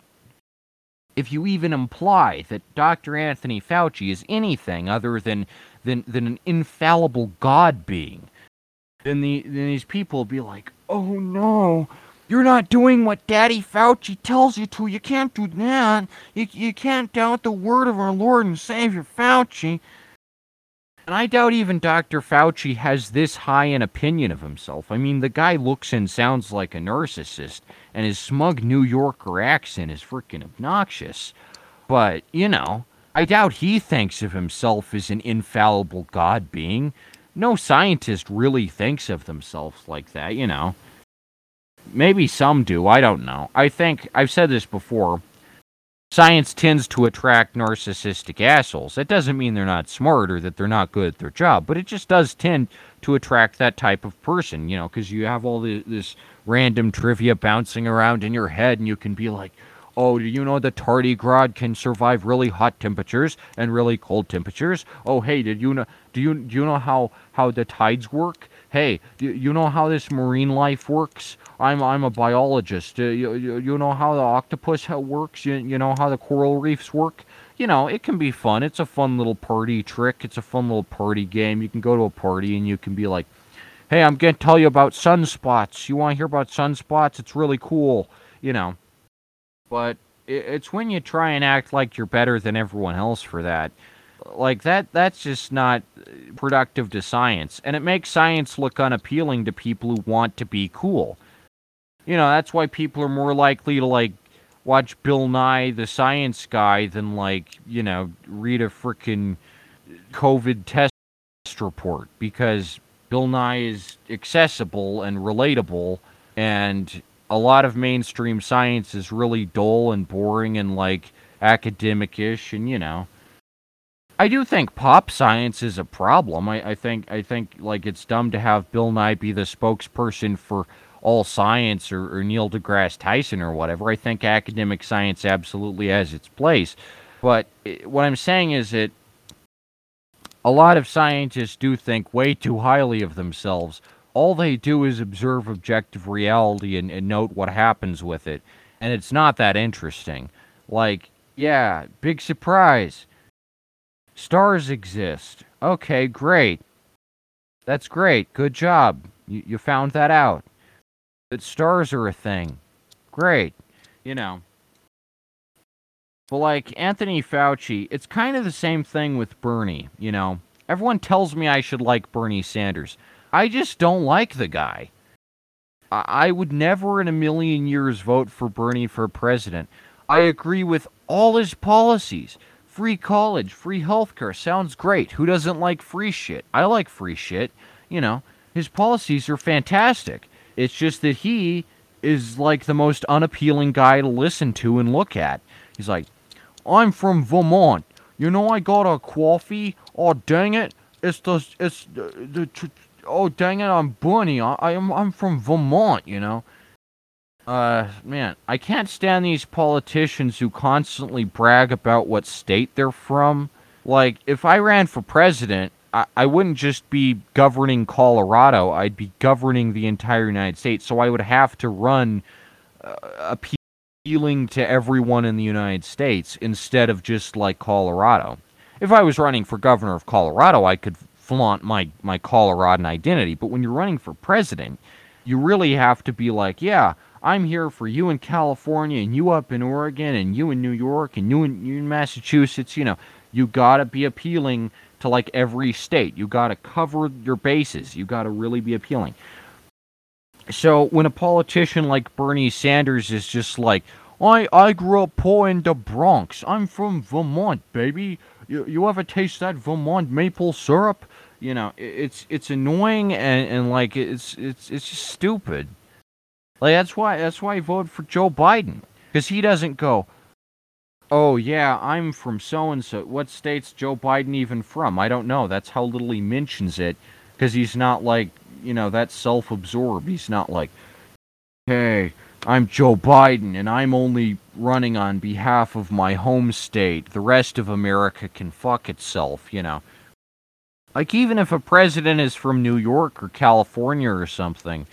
if you even imply that Dr. Anthony Fauci is anything other than than, than an infallible God being, then, the, then these people will be like, oh no, you're not doing what Daddy Fauci tells you to. You can't do that. You, you can't doubt the word of our Lord and Savior Fauci. And I doubt even Dr. Fauci has this high an opinion of himself. I mean, the guy looks and sounds like a narcissist, and his smug New Yorker accent is freaking obnoxious. But, you know, I doubt he thinks of himself as an infallible God being. No scientist really thinks of themselves like that, you know. Maybe some do, I don't know. I think, I've said this before, science tends to attract narcissistic assholes. That doesn't mean they're not smart or that they're not good at their job, but it just does tend to attract that type of person, you know, because you have all the, this random trivia bouncing around in your head and you can be like, Oh, do you know that tardigrade can survive really hot temperatures and really cold temperatures? Oh, hey, did you know? Do you do you know how how the tides work? Hey, do you know how this marine life works? I'm I'm a biologist. Uh, you, you, you know how the octopus works? You, you know how the coral reefs work? You know, it can be fun. It's a fun little party trick. It's a fun little party game. You can go to a party and you can be like, "Hey, I'm to tell you about sunspots. You want to hear about sunspots? It's really cool." You know, but it's when you try and act like you're better than everyone else for that. Like that that's just not productive to science and it makes science look unappealing to people who want to be cool. You know, that's why people are more likely to like watch Bill Nye the Science Guy than like, you know, read a freaking COVID test report. Because Bill Nye is accessible and relatable and a lot of mainstream science is really dull and boring and like academic-ish and you know. I do think pop science is a problem. I, I think i think like it's dumb to have bill nye be the spokesperson for all science or, or neil degrasse tyson or whatever i think academic science absolutely has its place but it, what i'm saying is that a lot of scientists do think way too highly of themselves all they do is observe objective reality and, and note what happens with it. And it's not that interesting. Like, yeah, big surprise. Stars exist. Okay, great. That's great. Good job. You, you found that out. That stars are a thing. Great. You know. But like Anthony Fauci, it's kind of the same thing with Bernie, you know. Everyone tells me I should like Bernie Sanders. I just don't like the guy. I would never in a million years vote for Bernie for president. I agree with all his policies. Free college, free healthcare sounds great. Who doesn't like free shit? I like free shit. You know, his policies are fantastic. It's just that he is like the most unappealing guy to listen to and look at. He's like, I'm from Vermont. You know, I got a coffee. Oh, dang it. It's the, it's the, the oh dang it, I'm Bernie. I, I'm I'm from Vermont, you know. Uh, man, I can't stand these politicians who constantly brag about what state they're from. Like, if I ran for president, I, wouldn't just be governing Colorado, I'd be governing the entire United States. So I would have to run uh, appealing to everyone in the United States instead of just like Colorado. If I was running for governor of Colorado, I could flaunt my, my Coloradan identity. But when you're running for president, you really have to be like, yeah, I'm here for you in California and you up in Oregon and you in New York and you in, you in Massachusetts. You know, you gotta be appealing to like every state. You gotta cover your bases. You gotta really be appealing. So when a politician like Bernie Sanders is just like, I I grew up poor in the Bronx. I'm from Vermont, baby. You you ever taste that Vermont maple syrup? You know, it's it's annoying and, and like it's it's it's just stupid. Like that's why that's why I voted for Joe Biden because he doesn't go. Oh yeah, I'm from so and so. What state's Joe Biden even from? I don't know. That's how little he mentions it because he's not like you know that self-absorbed. He's not like, hey, I'm Joe Biden and I'm only running on behalf of my home state. The rest of America can fuck itself. You know. Like even if a president is from New York or California or something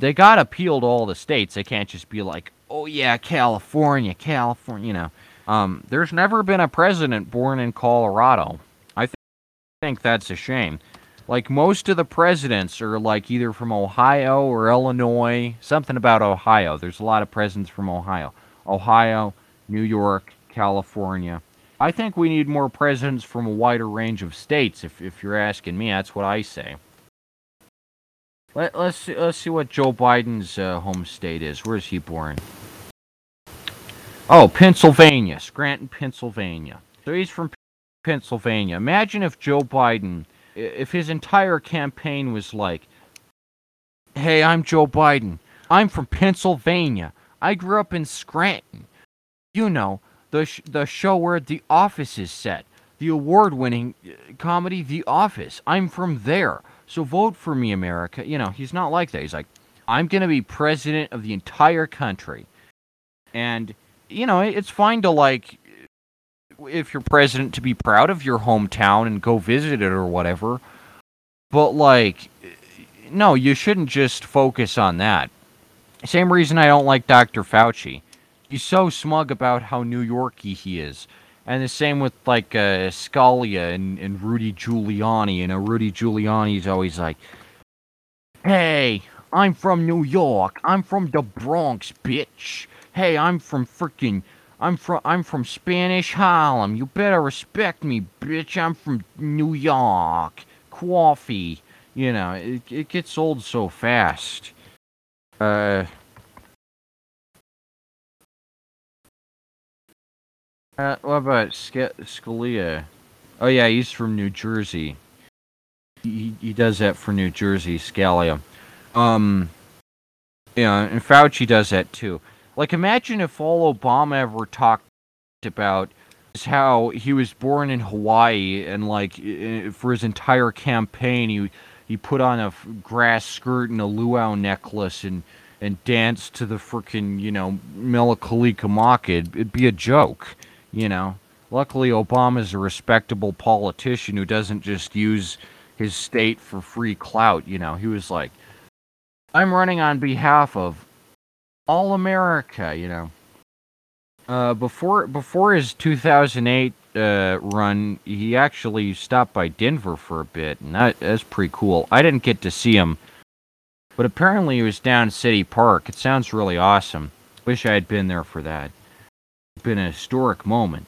they got to appeal to all the states. They can't just be like, oh yeah, California, California. You know, um, there's never been a president born in Colorado. I th- think that's a shame. Like most of the presidents are like either from Ohio or Illinois. Something about Ohio. There's a lot of presidents from Ohio. Ohio, New York, California. I think we need more presidents from a wider range of states. If if you're asking me, that's what I say. Let, let's see, let's see what Joe Biden's uh, home state is. Where is he born? Oh, Pennsylvania, Scranton, Pennsylvania. So he's from Pennsylvania. Imagine if Joe Biden, if his entire campaign was like, "Hey, I'm Joe Biden. I'm from Pennsylvania. I grew up in Scranton. You know, the sh- the show where The Office is set, the award-winning uh, comedy The Office. I'm from there." So vote for me, America. You know, he's not like that. He's like, I'm going to be president of the entire country. And, you know, it's fine to, like, if you're president, to be proud of your hometown and go visit it or whatever. But, like, no, you shouldn't just focus on that. Same reason I don't like Dr. Fauci. He's so smug about how New Yorky he is. And the same with like uh, Scalia and, and Rudy Giuliani. You know, Rudy Giuliani's always like, "Hey, I'm from New York. I'm from the Bronx, bitch. Hey, I'm from freaking." I'm from I'm from Spanish Harlem. You better respect me, bitch. I'm from New York. Coffee. You know, it it gets old so fast. Uh Uh, what about Sc- Scalia? Oh yeah, he's from New Jersey. He he does that for New Jersey, Scalia. Um, yeah, and Fauci does that too. Like, imagine if all Obama ever talked about is how he was born in Hawaii and like for his entire campaign he he put on a grass skirt and a luau necklace and and danced to the freaking you know Mele Kalikimaka. It'd, it'd be a joke. You know, luckily Obama's a respectable politician who doesn't just use his state for free clout. You know, he was like, I'm running on behalf of all America. You know, uh, before before his 2008 uh, run, he actually stopped by Denver for a bit, and that, that's pretty cool. I didn't get to see him, but apparently he was down City Park. It sounds really awesome. Wish I had been there for that It's been a historic moment.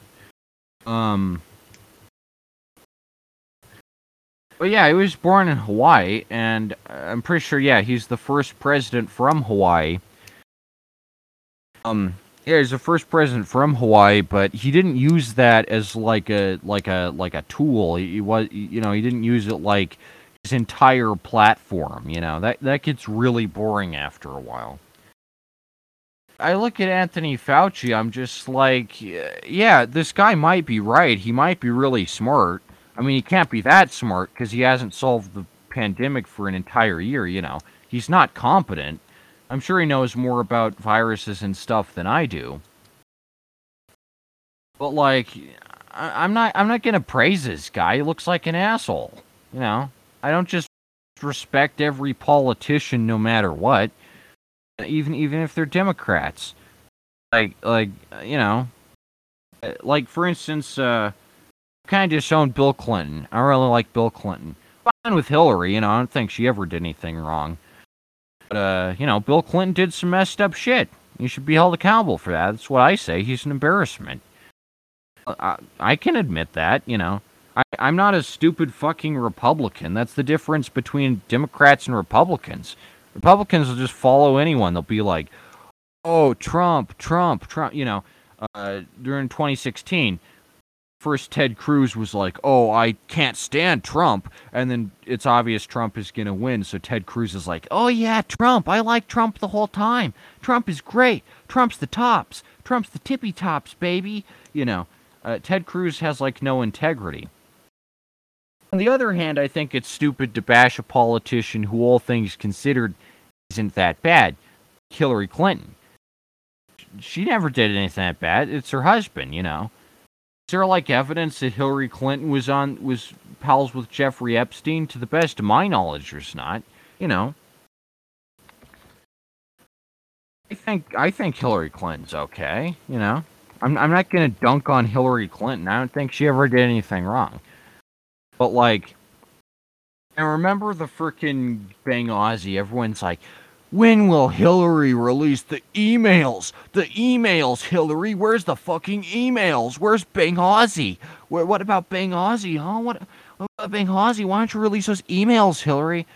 Um, but yeah, he was born in Hawaii, and I'm pretty sure, yeah, he's the first president from Hawaii. Um, yeah, he's the first president from Hawaii, but he didn't use that as like a like a like a tool. He, he was, you know, he didn't use it like his entire platform. You know, that that gets really boring after a while. I look at Anthony Fauci, I'm just like, yeah, this guy might be right. He might be really smart. I mean, he can't be that smart because he hasn't solved the pandemic for an entire year, you know. He's not competent. I'm sure he knows more about viruses and stuff than I do. But, like, I, I'm not I'm not gonna praise this guy. He looks like an asshole. You know, I don't just respect every politician no matter what, even even if they're Democrats. Like like you know, like for instance, uh, kind of disowned Bill Clinton. I really like Bill Clinton. Fine with Hillary, you know. I don't think she ever did anything wrong. Uh, you know, Bill Clinton did some messed up shit. He should be held accountable for that. That's what I say. He's an embarrassment. I, I can admit that, you know. I, I'm not a stupid fucking Republican. That's the difference between Democrats and Republicans. Republicans will just follow anyone. They'll be like, oh, Trump, Trump, Trump. You know, uh, during 2016, first Ted Cruz was like, oh, I can't stand Trump. And then it's obvious Trump is going to win. So Ted Cruz is like, oh, yeah, Trump. I like Trump the whole time. Trump is great. Trump's the tops. Trump's the tippy tops, baby. You know, uh, Ted Cruz has like no integrity. On the other hand, I think it's stupid to bash a politician who, all things considered, isn't that bad. Hillary Clinton. She never did anything that bad. It's her husband, you know. There like evidence that Hillary Clinton was on was pals with Jeffrey Epstein? To the best of my knowledge, there's not. You know. I think I think Hillary Clinton's okay. You know. I'm I'm not gonna dunk on Hillary Clinton. I don't think she ever did anything wrong. But like, and remember the freaking Benghazi. Everyone's like, when will Hillary release the emails? The emails, Hillary. Where's the fucking emails? Where's Benghazi? Where, what about Benghazi, huh? What, what about Benghazi? Why don't you release those emails, Hillary?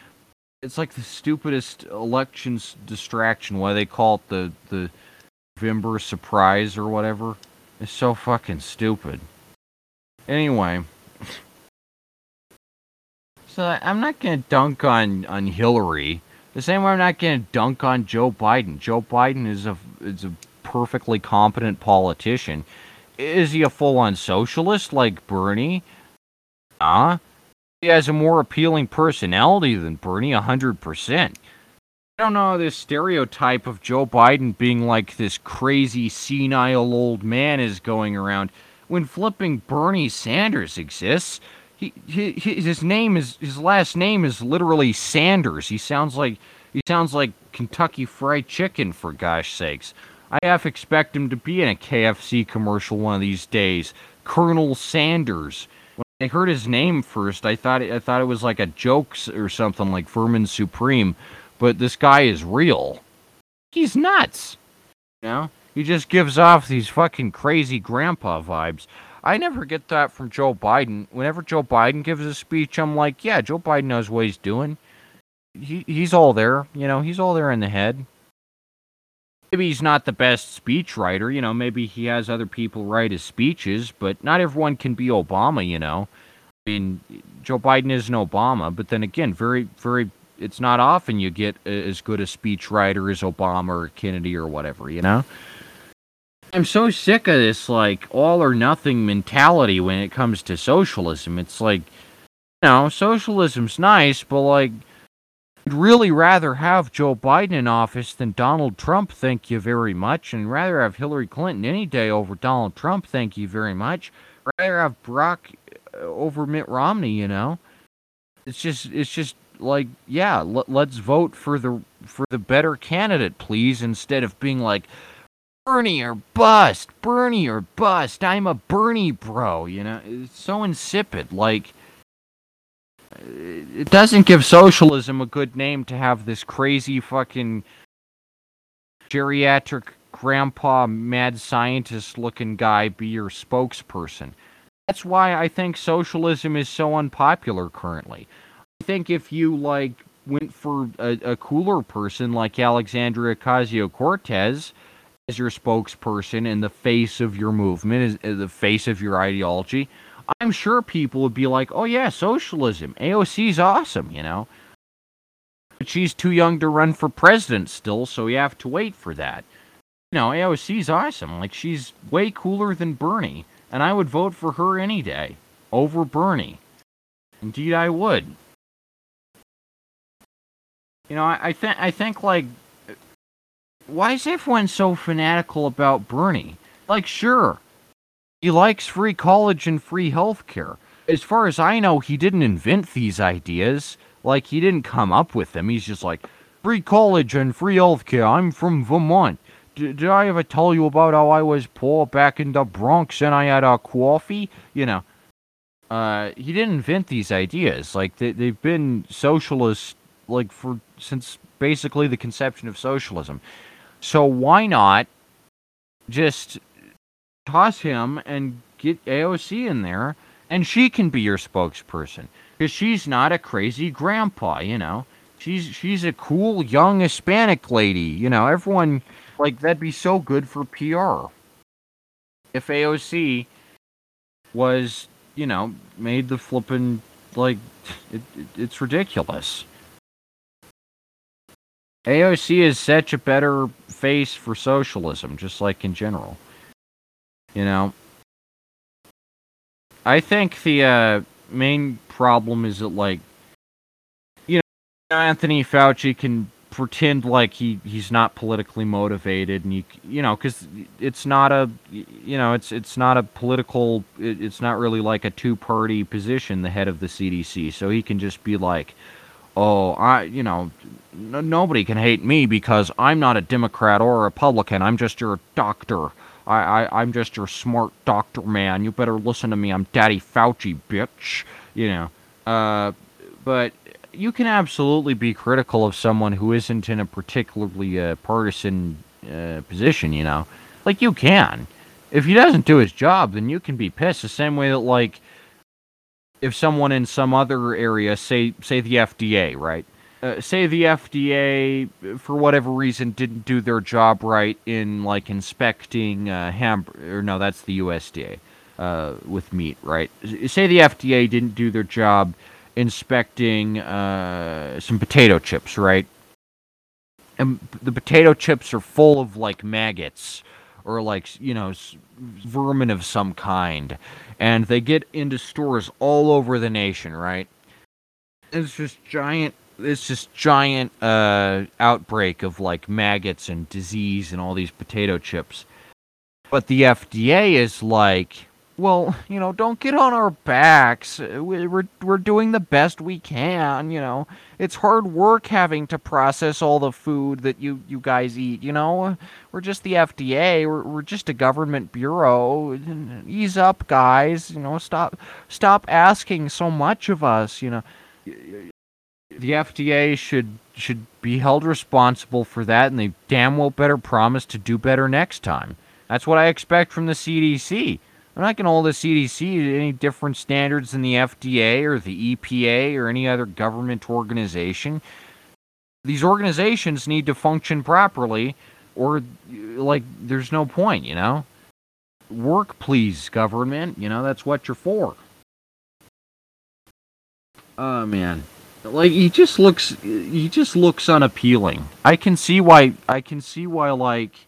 It's like the stupidest elections distraction. Why they call it the the November surprise or whatever. It's so fucking stupid. Anyway. So I'm not gonna dunk on on Hillary. The same way I'm not gonna dunk on Joe Biden. Joe Biden is a is a perfectly competent politician. Is he a full on socialist like Bernie? Ah, he has a more appealing personality than Bernie, hundred percent. I don't know this stereotype of Joe Biden being like this crazy senile old man is going around when flipping Bernie Sanders exists he, he, his name is his last name is literally Sanders. He sounds like he sounds like Kentucky Fried Chicken for gosh sakes. I half expect him to be in a KFC commercial one of these days. Colonel Sanders. When I heard his name first, I thought I thought it was like a joke or something like Vermin Supreme, but this guy is real. He's nuts. You know, he just gives off these fucking crazy grandpa vibes. I never get that from Joe Biden. Whenever Joe Biden gives a speech, I'm like, yeah, Joe Biden knows what he's doing. He he's all there, you know, he's all there in the head. Maybe he's not the best speech writer, you know, maybe he has other people write his speeches, but not everyone can be Obama, you know. I mean, Joe Biden isn't Obama, but then again, very very it's not often you get as good a speech writer as Obama or Kennedy or whatever, you know. I'm so sick of this like all or nothing mentality when it comes to socialism. It's like, you know, socialism's nice, but like, I'd really rather have Joe Biden in office than Donald Trump. Thank you very much, and rather have Hillary Clinton any day over Donald Trump. Thank you very much. Rather have Barack uh, over Mitt Romney. You know, it's just it's just like yeah, l- let's vote for the for the better candidate, please, instead of being like Bernie or bust, Bernie or bust. I'm a Bernie bro, you know. It's so insipid. Like, it doesn't give socialism a good name to have this crazy fucking geriatric grandpa mad scientist looking guy be your spokesperson. That's why I think socialism is so unpopular currently. I think if you like went for a, a cooler person like Alexandria Ocasio Cortez, as your spokesperson and the face of your movement, as, the face of your ideology, I'm sure people would be like, "Oh yeah, socialism. AOC's awesome," you know. But she's too young to run for president still, so you have to wait for that. You know, AOC's awesome. Like she's way cooler than Bernie, and I would vote for her any day over Bernie. Indeed, I would. You know, I, I think I think like why is everyone so fanatical about Bernie? Like, sure, he likes free college and free healthcare. As far as I know, he didn't invent these ideas. Like, he didn't come up with them. He's just like, free college and free healthcare. I'm from Vermont. D- did I ever tell you about how I was poor back in the Bronx and I had a coffee? You know, uh, he didn't invent these ideas. Like, they, they've been socialist, like, for since basically the conception of socialism. So why not just toss him and get AOC in there, and she can be your spokesperson because she's not a crazy grandpa, you know. She's she's a cool young Hispanic lady, you know. Everyone like that'd be so good for PR. If AOC was, you know, made the flippin' like it, it, it's ridiculous. AOC is such a better face for socialism, just like in general. You know, I think the uh, main problem is that like, you know, Anthony Fauci can pretend like he he's not politically motivated, and you you know, because it's not a you know it's it's not a political it, it's not really like a two party position, the head of the CDC, so he can just be like, oh, I you know, n- nobody can hate me because I'm not a Democrat or a Republican. I'm just your doctor. I, I, I'm just your smart doctor man. You better listen to me. I'm Daddy Fauci, bitch. You know. Uh, but you can absolutely be critical of someone who isn't in a particularly uh, partisan uh, position, you know. Like, you can. If he doesn't do his job, then you can be pissed. The same way that, like, if someone in some other area, say, say the FDA, right? Uh, say the FDA, for whatever reason, didn't do their job right in like inspecting uh, ham or no, that's the USDA uh, with meat, right? Say the FDA didn't do their job inspecting uh, some potato chips, right? And the potato chips are full of like maggots or like you know vermin of some kind, and they get into stores all over the nation, right? It's just giant it's just giant uh, outbreak of like maggots and disease and all these potato chips. But the FDA is like, well, you know, don't get on our backs. Uh, we're we're doing the best we can. You know, it's hard work having to process all the food that you you guys eat. You know, we're just the FDA. We're we're just a government bureau. Ease up, guys. You know, stop stop asking so much of us. You know the FDA should should be held responsible for that, and they damn well better promise to do better next time. That's what I expect from the CDC. I'm not going to hold the CDC to any different standards than the FDA or the EPA or any other government organization. These organizations need to function properly, or like there's no point, you know. Work, please, government. You know that's what you're for. Oh man. Like he just looks he just looks unappealing. I can see why I can see why like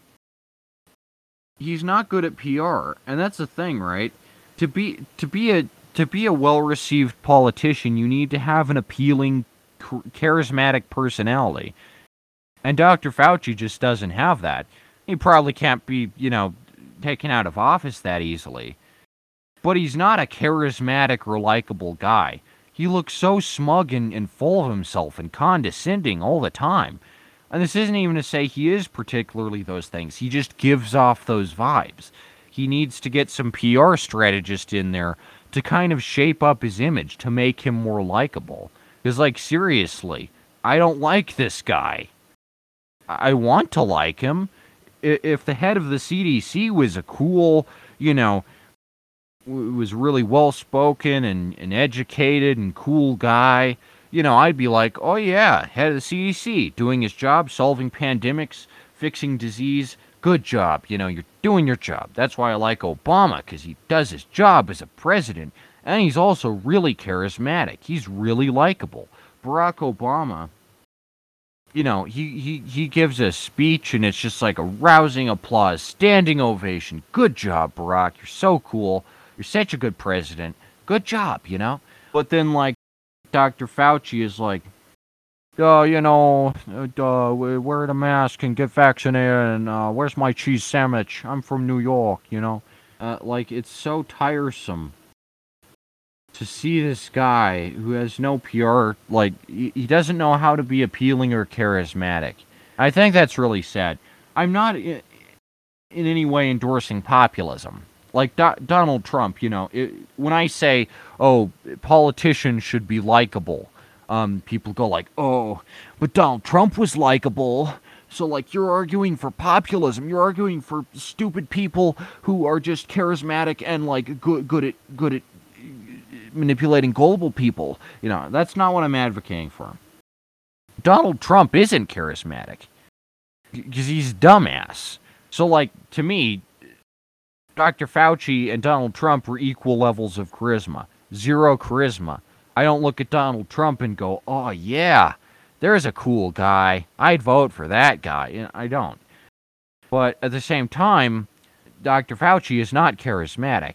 he's not good at PR. And that's the thing, right? To be to be a to be a well-received politician, you need to have an appealing charismatic personality. And Dr. Fauci just doesn't have that. He probably can't be, you know, taken out of office that easily. But he's not a charismatic or likable guy. He looks so smug and, and full of himself and condescending all the time. And this isn't even to say he is particularly those things. He just gives off those vibes. He needs to get some PR strategist in there to kind of shape up his image to make him more likable. Because, like, seriously, I don't like this guy. I want to like him. If the head of the CDC was a cool, you know, was really well spoken and, and educated and cool guy, you know, I'd be like, oh yeah, head of the CDC, doing his job, solving pandemics, fixing disease. Good job. You know, you're doing your job. That's why I like Obama, because he does his job as a president, and he's also really charismatic. He's really likable. Barack Obama, you know, he, he, he gives a speech, and it's just like a rousing applause, standing ovation. Good job, Barack. You're so cool. You're such a good president. Good job, you know? But then, like, Dr. Fauci is like, uh, you know, uh, wear the mask and get vaccinated, and uh, where's my cheese sandwich? I'm from New York, you know? Uh, like it's so tiresome to see this guy who has no PR. Like he, doesn't know how to be appealing or charismatic. I think that's really sad. I'm not in any way endorsing populism. Like Do- Donald Trump, you know, it, when I say, "Oh, politicians should be likable," um, people go like, "Oh, but Donald Trump was likable." So, like, you're arguing for populism. You're arguing for stupid people who are just charismatic and like good, good at good at manipulating gullible people. You know, that's not what I'm advocating for. Donald Trump isn't charismatic because he's dumbass. So, like, to me, Dr. Fauci and Donald Trump were equal levels of charisma. Zero charisma. I don't look at Donald Trump and go, oh, yeah, there's a cool guy. I'd vote for that guy. I don't. But at the same time, Dr. Fauci is not charismatic.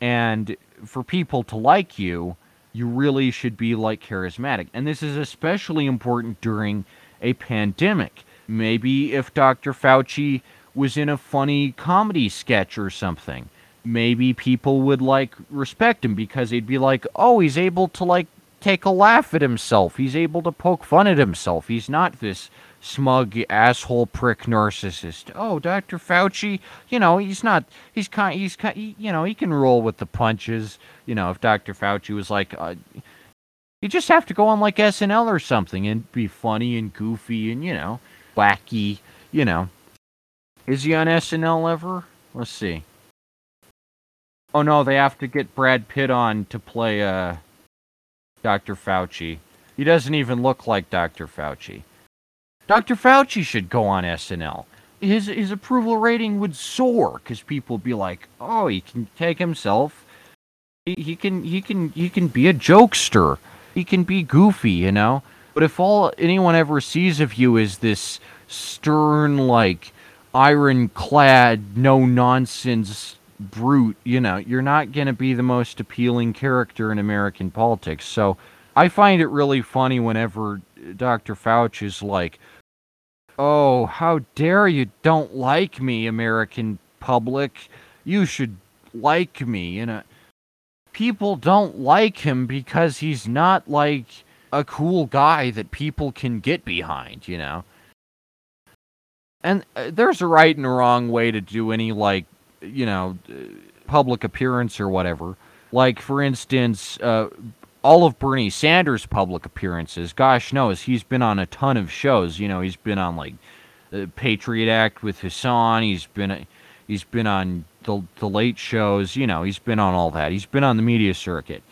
And for people to like you, you really should be like charismatic. And this is especially important during a pandemic. Maybe if Dr. Fauci was in a funny comedy sketch or something, maybe people would like respect him because they'd be like, "Oh, he's able to like take a laugh at himself. He's able to poke fun at himself. He's not this smug asshole prick narcissist. Oh, Dr. Fauci, you know, he's not he's kind he's kind you know, he can roll with the punches. You know, if Dr. Fauci was like uh, you just have to go on like SNL or something and be funny and goofy and, you know, wacky, you know. Is he on SNL ever? Let's see. Oh no, they have to get Brad Pitt on to play uh Dr. Fauci. He doesn't even look like Dr. Fauci. Dr. Fauci should go on SNL. His his approval rating would soar because people would be like, "Oh, he can take himself. He, he can he can he can be a jokester. He can be goofy, you know." But if all anyone ever sees of you is this stern, like ironclad, no nonsense brute, you know, you're not going to be the most appealing character in American politics. So I find it really funny whenever Dr. Fauci is like, oh, how dare you don't like me, American public. You should like me. You know, people don't like him because he's not like a cool guy that people can get behind, you know. And uh, there's a right and a wrong way to do any like, you know, uh, public appearance or whatever. Like for instance, uh, all of Bernie Sanders' public appearances, gosh knows, he's been on a ton of shows. You know, he's been on like the Patriot Act with Hasan. He's been he's been on the the late shows. You know, he's been on all that. He's been on the media circuit.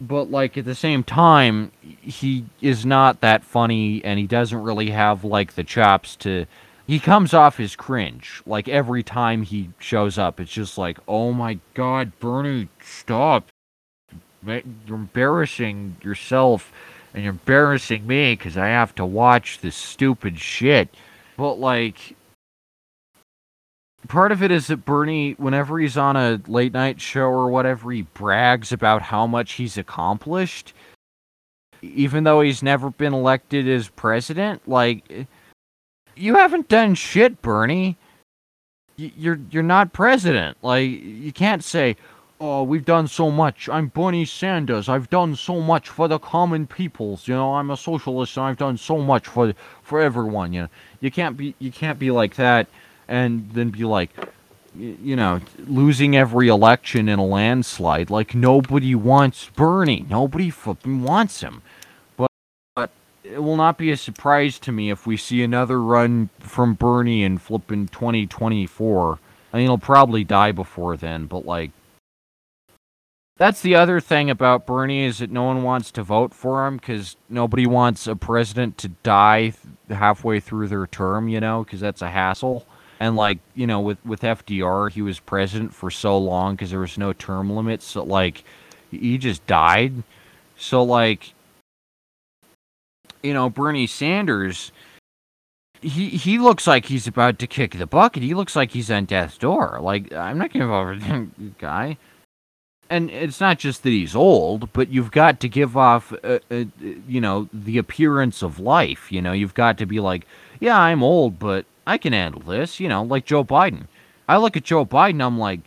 But like at the same time, he is not that funny, and he doesn't really have like the chops to. He comes off as cringe. Like every time he shows up, it's just like, oh my god, Bernie, stop you're embarrassing yourself and you're embarrassing me because I have to watch this stupid shit. But, like, part of it is that Bernie, whenever he's on a late night show or whatever, he brags about how much he's accomplished. Even though he's never been elected as president, like, you haven't done shit, Bernie. You're you're not president. Like, you can't say, oh, we've done so much. I'm Bernie Sanders. I've done so much for the common peoples. You know, I'm a socialist and I've done so much for for everyone. You know, you can't be you can't be like that and then be like, you know, losing every election in a landslide. Like nobody wants Bernie. Nobody flipping wants him. But, but it will not be a surprise to me if we see another run from Bernie in flipping 2024. I mean, he'll probably die before then, but like that's the other thing about Bernie is that no one wants to vote for him because nobody wants a president to die halfway through their term, you know, because that's a hassle. And like you know, with with FDR, he was president for so long because there was no term limits. So like, he just died. So like, you know, Bernie Sanders, he he looks like he's about to kick the bucket. He looks like he's on death's door. Like I'm not gonna vote for <laughs> that guy and it's not just that he's old, but you've got to give off, uh, uh, you know, the appearance of life. You know, you've got to be like, yeah, I'm old, but I can handle this. You know, like Joe Biden. I look at Joe Biden, I'm like,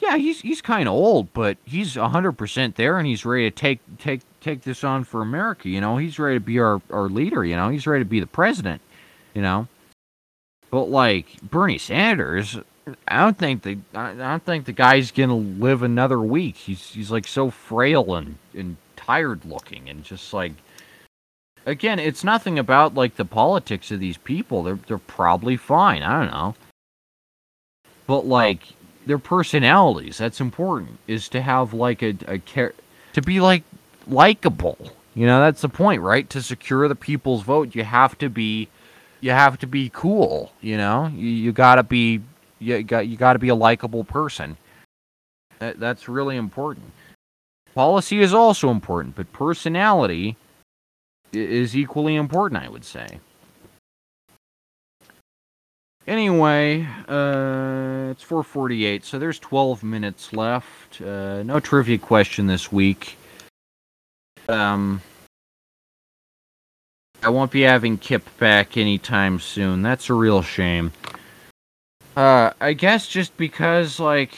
yeah, he's he's kind of old, but he's 100% there and he's ready to take take take this on for America, you know? He's ready to be our our leader, you know? He's ready to be the president, you know? But like Bernie Sanders, I don't think the I don't think the guy's gonna live another week. He's he's like so frail and and tired looking and just like again, it's nothing about like the politics of these people. They're they're probably fine. I don't know. But like their personalities, that's important. Is to have like a a care to be like likable. You know, that's the point, right? To secure the people's vote, you have to be you have to be cool, you know? You, you got to be you got you got to be a likable person. That, that's really important. Policy is also important, but personality is equally important, I would say. Anyway, uh, it's 4:48, so there's 12 minutes left. Uh, no trivia question this week. Um, I won't be having Kip back anytime soon. That's a real shame. Uh, I guess just because like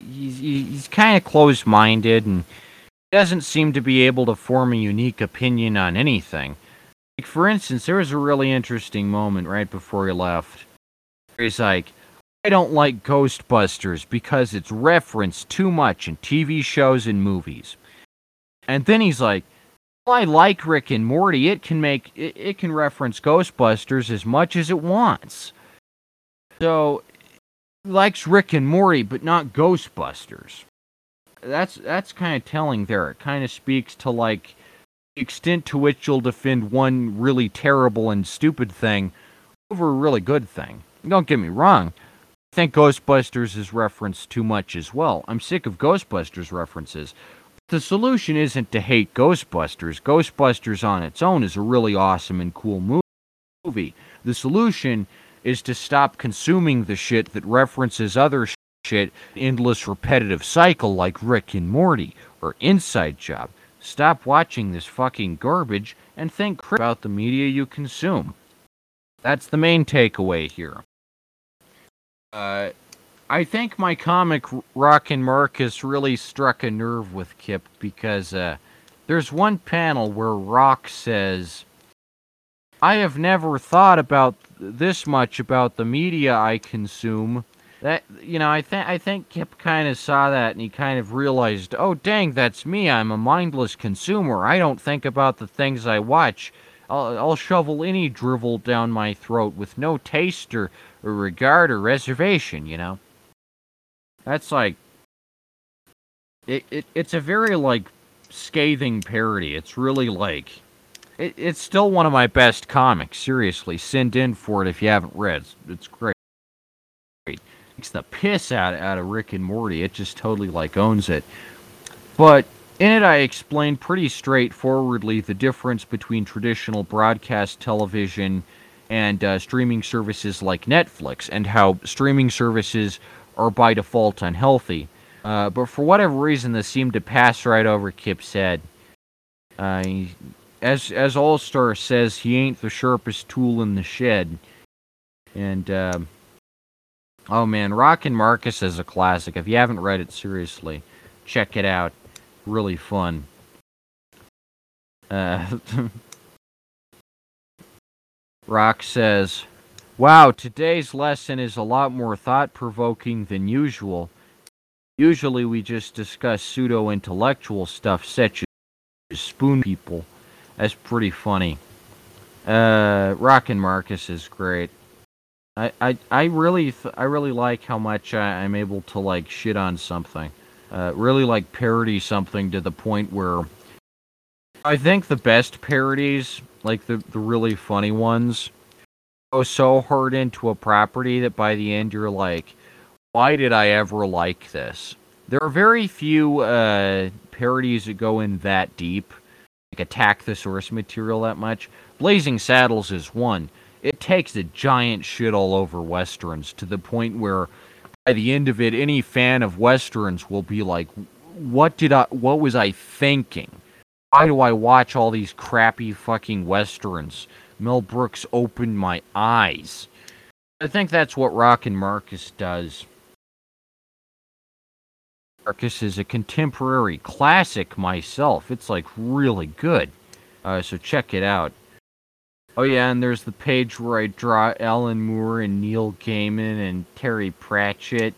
he's he's kind of closed-minded and doesn't seem to be able to form a unique opinion on anything. Like for instance, there was a really interesting moment right before he left. He's like, "I don't like Ghostbusters because it's referenced too much in TV shows and movies." And then he's like, well, I like Rick and Morty. It can make it, it can reference Ghostbusters as much as it wants. So likes Rick and Morty, but not Ghostbusters. That's that's kind of telling there. It kind of speaks to like the extent to which you'll defend one really terrible and stupid thing over a really good thing. Don't get me wrong. I think Ghostbusters is referenced too much as well. I'm sick of Ghostbusters references. The solution isn't to hate Ghostbusters. Ghostbusters on its own is a really awesome and cool movie. The solution is to stop consuming the shit that references other shit, endless repetitive cycle like Rick and Morty or Inside Job. Stop watching this fucking garbage and think about the media you consume. That's the main takeaway here. Uh, I think my comic Rockin' Marcus really struck a nerve with Kip because uh, there's one panel where Rock says, I have never thought about this much about the media I consume. That you know, I think I think Kip kind of saw that and he kind of realized, oh dang, that's me. I'm a mindless consumer. I don't think about the things I watch. I'll, I'll shovel any drivel down my throat with no taste or, or regard or reservation. You know. That's like. It, it it's a very like scathing parody. It's really like it, it's still one of my best comics. Seriously, send in for it if you haven't read. It's, it's great. Takes the piss out out of Rick and Morty. It just totally like owns it. But in it, I explained pretty straightforwardly the difference between traditional broadcast television and uh, streaming services like Netflix, and how streaming services are by default unhealthy. Uh, but for whatever reason, this seemed to pass right over Kip's head. Uh, as as All Star says, he ain't the sharpest tool in the shed. And uh, oh man, Rockin' Marcus is a classic. If you haven't read it seriously, check it out. Really fun. Uh, <laughs> Rock says, Wow, today's lesson is a lot more thought provoking than usual. Usually we just discuss pseudo intellectual stuff such as spoon people. That's pretty funny. Uh, Rockin' Marcus is great. I, I, really I really like how much I, am able to like shit on something. Uh, really like parody something to the point where I think the best parodies, like the, the really funny ones, go so hard into a property that by the end you're like, why did I ever like this? There are very few uh, parodies that go in that deep like attack the source material that much. Blazing Saddles is one. It takes a giant shit all over westerns to the point where by the end of it any fan of westerns will be like what did I what was I thinking? Why do I watch all these crappy fucking westerns? Mel Brooks opened my eyes. I think that's what Rock and Marcus does. Marcus is a contemporary classic myself. It's like really good. Uh, so check it out. Oh yeah, and there's the page where I draw Alan Moore and Neil Gaiman and Terry Pratchett,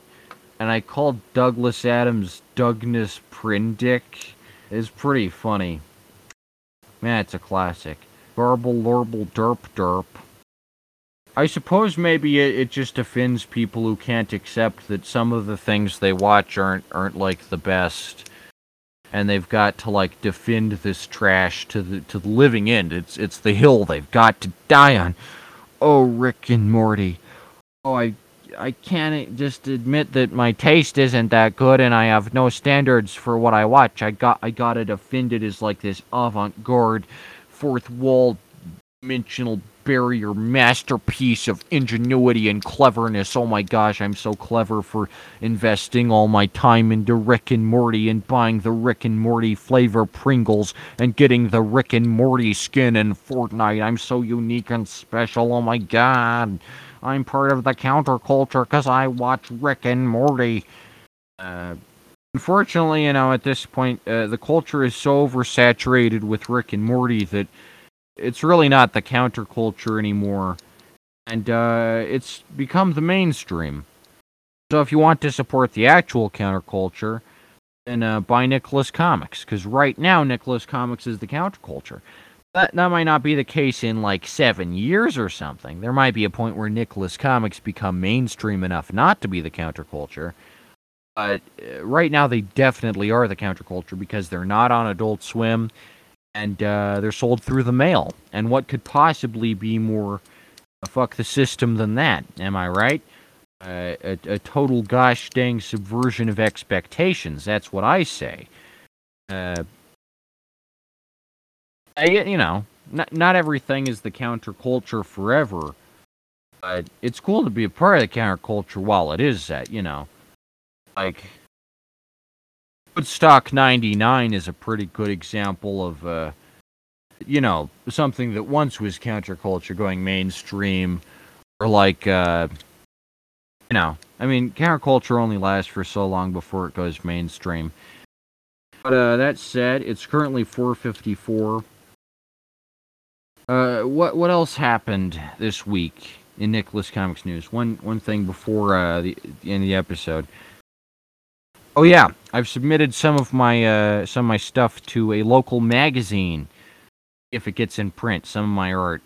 and I called Douglas Adams Douglas Prindick. It's pretty funny. Man, it's a classic. Garble, lorble, derp, derp. I suppose maybe it, it just offends people who can't accept that some of the things they watch aren't aren't like the best, and they've got to like defend this trash to the to the living end. It's it's the hill they've got to die on. Oh, Rick and Morty. Oh, I I can't just admit that my taste isn't that good, and I have no standards for what I watch. I got I got it as like this avant-garde, fourth wall dimensional barrier masterpiece of ingenuity and cleverness. Oh my gosh, I'm so clever for investing all my time into Rick and Morty and buying the Rick and Morty flavor Pringles and getting the Rick and Morty skin in Fortnite. I'm so unique and special. Oh my god. I'm part of the counterculture because I watch Rick and Morty. Uh, unfortunately, you know, at this point, uh, the culture is so oversaturated with Rick and Morty that it's really not the counterculture anymore, and uh, it's become the mainstream. So if you want to support the actual counterculture, then uh, buy Nicholas Comics, because right now Nicholas Comics is the counterculture. That, that might not be the case in like seven years or something. There might be a point where Nicholas Comics become mainstream enough not to be the counterculture. But uh, right now, they definitely are the counterculture because they're not on Adult Swim and uh, they're sold through the mail. And what could possibly be more a fuck the system than that? Am I right? Uh, a, a, total gosh dang subversion of expectations. That's what I say. Uh, I, you know, not not everything is the counterculture forever, but it's cool to be a part of the counterculture while it is that. You know, like Woodstock 99 is a pretty good example of, uh, you know, something that once was counterculture going mainstream, or like, uh, you know, I mean, counterculture only lasts for so long before it goes mainstream. But uh, that said, it's currently 454. Uh, what what else happened this week in Nicholas Comics news? One one thing before uh, the, the end of the episode. Oh yeah, I've submitted some of my uh, some of my stuff to a local magazine. If it gets in print, some of my art.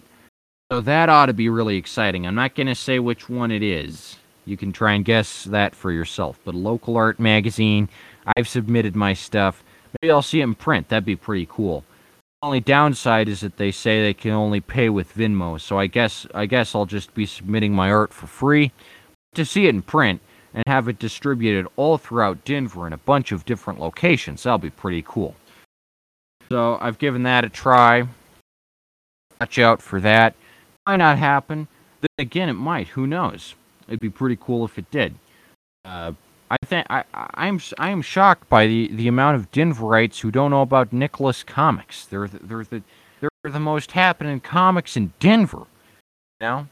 So that ought to be really exciting. I'm not going to say which one it is. You can try and guess that for yourself. But a local art magazine, I've submitted my stuff. Maybe I'll see it in print. That'd be pretty cool. Only downside is that they say they can only pay with Venmo. So I guess I guess I'll just be submitting my art for free. To see it in print, and have it distributed all throughout Denver in a bunch of different locations. That'll be pretty cool. So I've given that a try. Watch out for that. Might not happen. Then again, it might. Who knows? It'd be pretty cool if it did. Uh, I think I'm I am shocked by the, the amount of Denverites who don't know about Nicholas Comics. They're the, they're the they're the most happening comics in Denver. You know,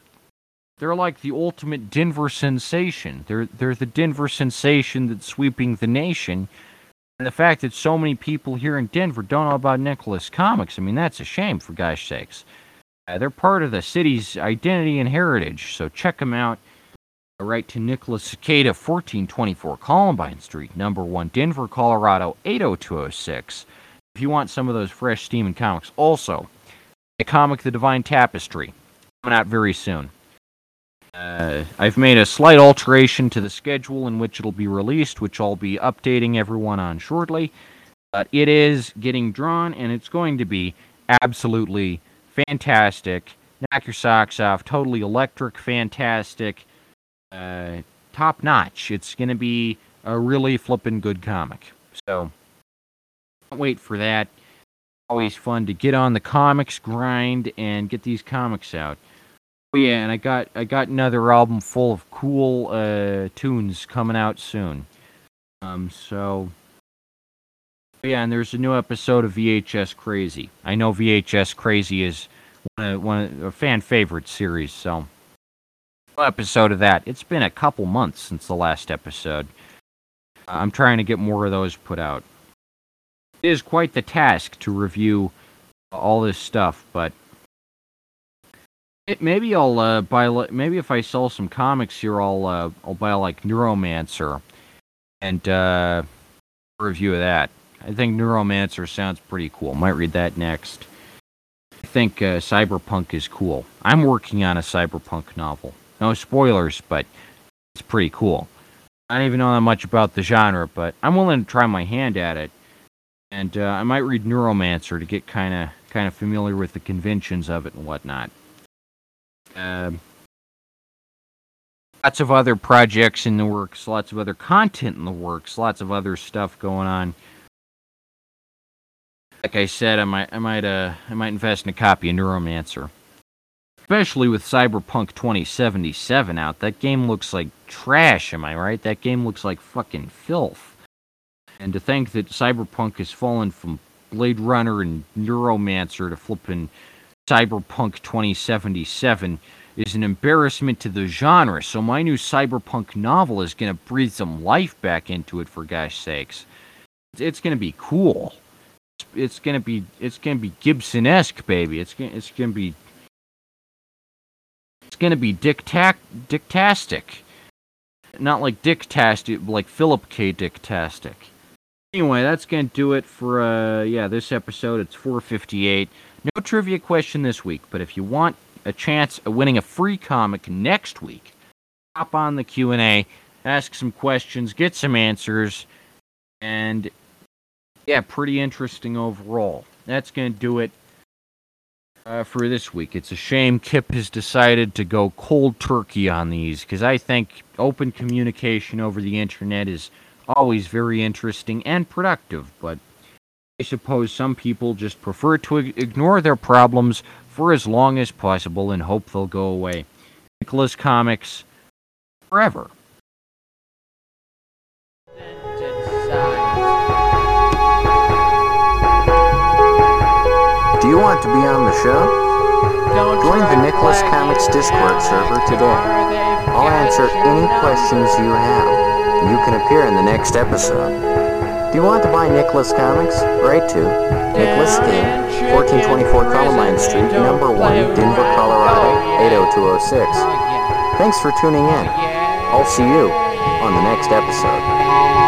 they're like the ultimate Denver sensation. They're they're the Denver sensation that's sweeping the nation. And the fact that so many people here in Denver don't know about Nicholas Comics, I mean, that's a shame, for gosh sakes. Uh, they're part of the city's identity and heritage, so check them out. Write to Nicholas Cicada, 1424 Columbine Street, number 1, Denver, Colorado, 80206. If you want some of those fresh steam and comics. Also, a comic, The Divine Tapestry, coming out very soon. Uh, I've made a slight alteration to the schedule in which it'll be released, which I'll be updating everyone on shortly. But it is getting drawn, and it's going to be absolutely fantastic. Knock your socks off. Totally electric, fantastic, uh, top notch. It's going to be a really flippin' good comic. So, can't wait for that. Always fun to get on the comics grind and get these comics out. Oh yeah, and I got I got another album full of cool uh, tunes coming out soon. Um, so yeah, and there's a new episode of VHS Crazy. I know VHS Crazy is one of, one of a fan favorite series, so episode of that. It's been a couple months since the last episode. I'm trying to get more of those put out. It is quite the task to review all this stuff, but it, maybe I'll uh, buy. li- Maybe if I sell some comics here, I'll uh, I'll buy like Neuromancer and uh, review of that. I think Neuromancer sounds pretty cool. Might read that next. I think uh, Cyberpunk is cool. I'm working on a Cyberpunk novel. No spoilers, but it's pretty cool. I don't even know that much about the genre, but I'm willing to try my hand at it. And uh, I might read Neuromancer to get kind of kind of familiar with the conventions of it and whatnot. Um lots of other projects in the works, lots of other content in the works, lots of other stuff going on. Like I said, I might I might uh I might invest in a copy of Neuromancer. Especially with Cyberpunk 2077 out. That game looks like trash, am I right? That game looks like fucking filth. And to think that Cyberpunk has fallen from Blade Runner and Neuromancer to flipping Cyberpunk 2077 is an embarrassment to the genre. So my new cyberpunk novel is going to breathe some life back into it for gosh sakes. It's going to be cool. It's, going to be it's going to be Gibson-esque, baby. It's going it's going to be it's going to be dictac dictastic. Not like dictastic, like Philip K. Dictastic. Anyway, that's going to do it for uh yeah, this episode. It's 458. No trivia question this week, but if you want a chance of winning a free comic next week, hop on the Q&A, ask some questions, get some answers, and yeah, pretty interesting overall. That's going to do it uh, for this week. It's a shame Kip has decided to go cold turkey on these because I think open communication over the internet is always very interesting and productive, but I suppose some people just prefer to ignore their problems for as long as possible and hope they'll go away. Nicholas Comics forever.
Do you want to be on the show? Join the Nicholas Comics Discord server today. I'll answer any questions you have. You can appear in the next episode. Do you want to buy Nicholas Comics? Write to Nicholas King, 1424 Columbine Street, number 1, Denver, Colorado, 80206. Thanks for tuning in. I'll see you on the next episode.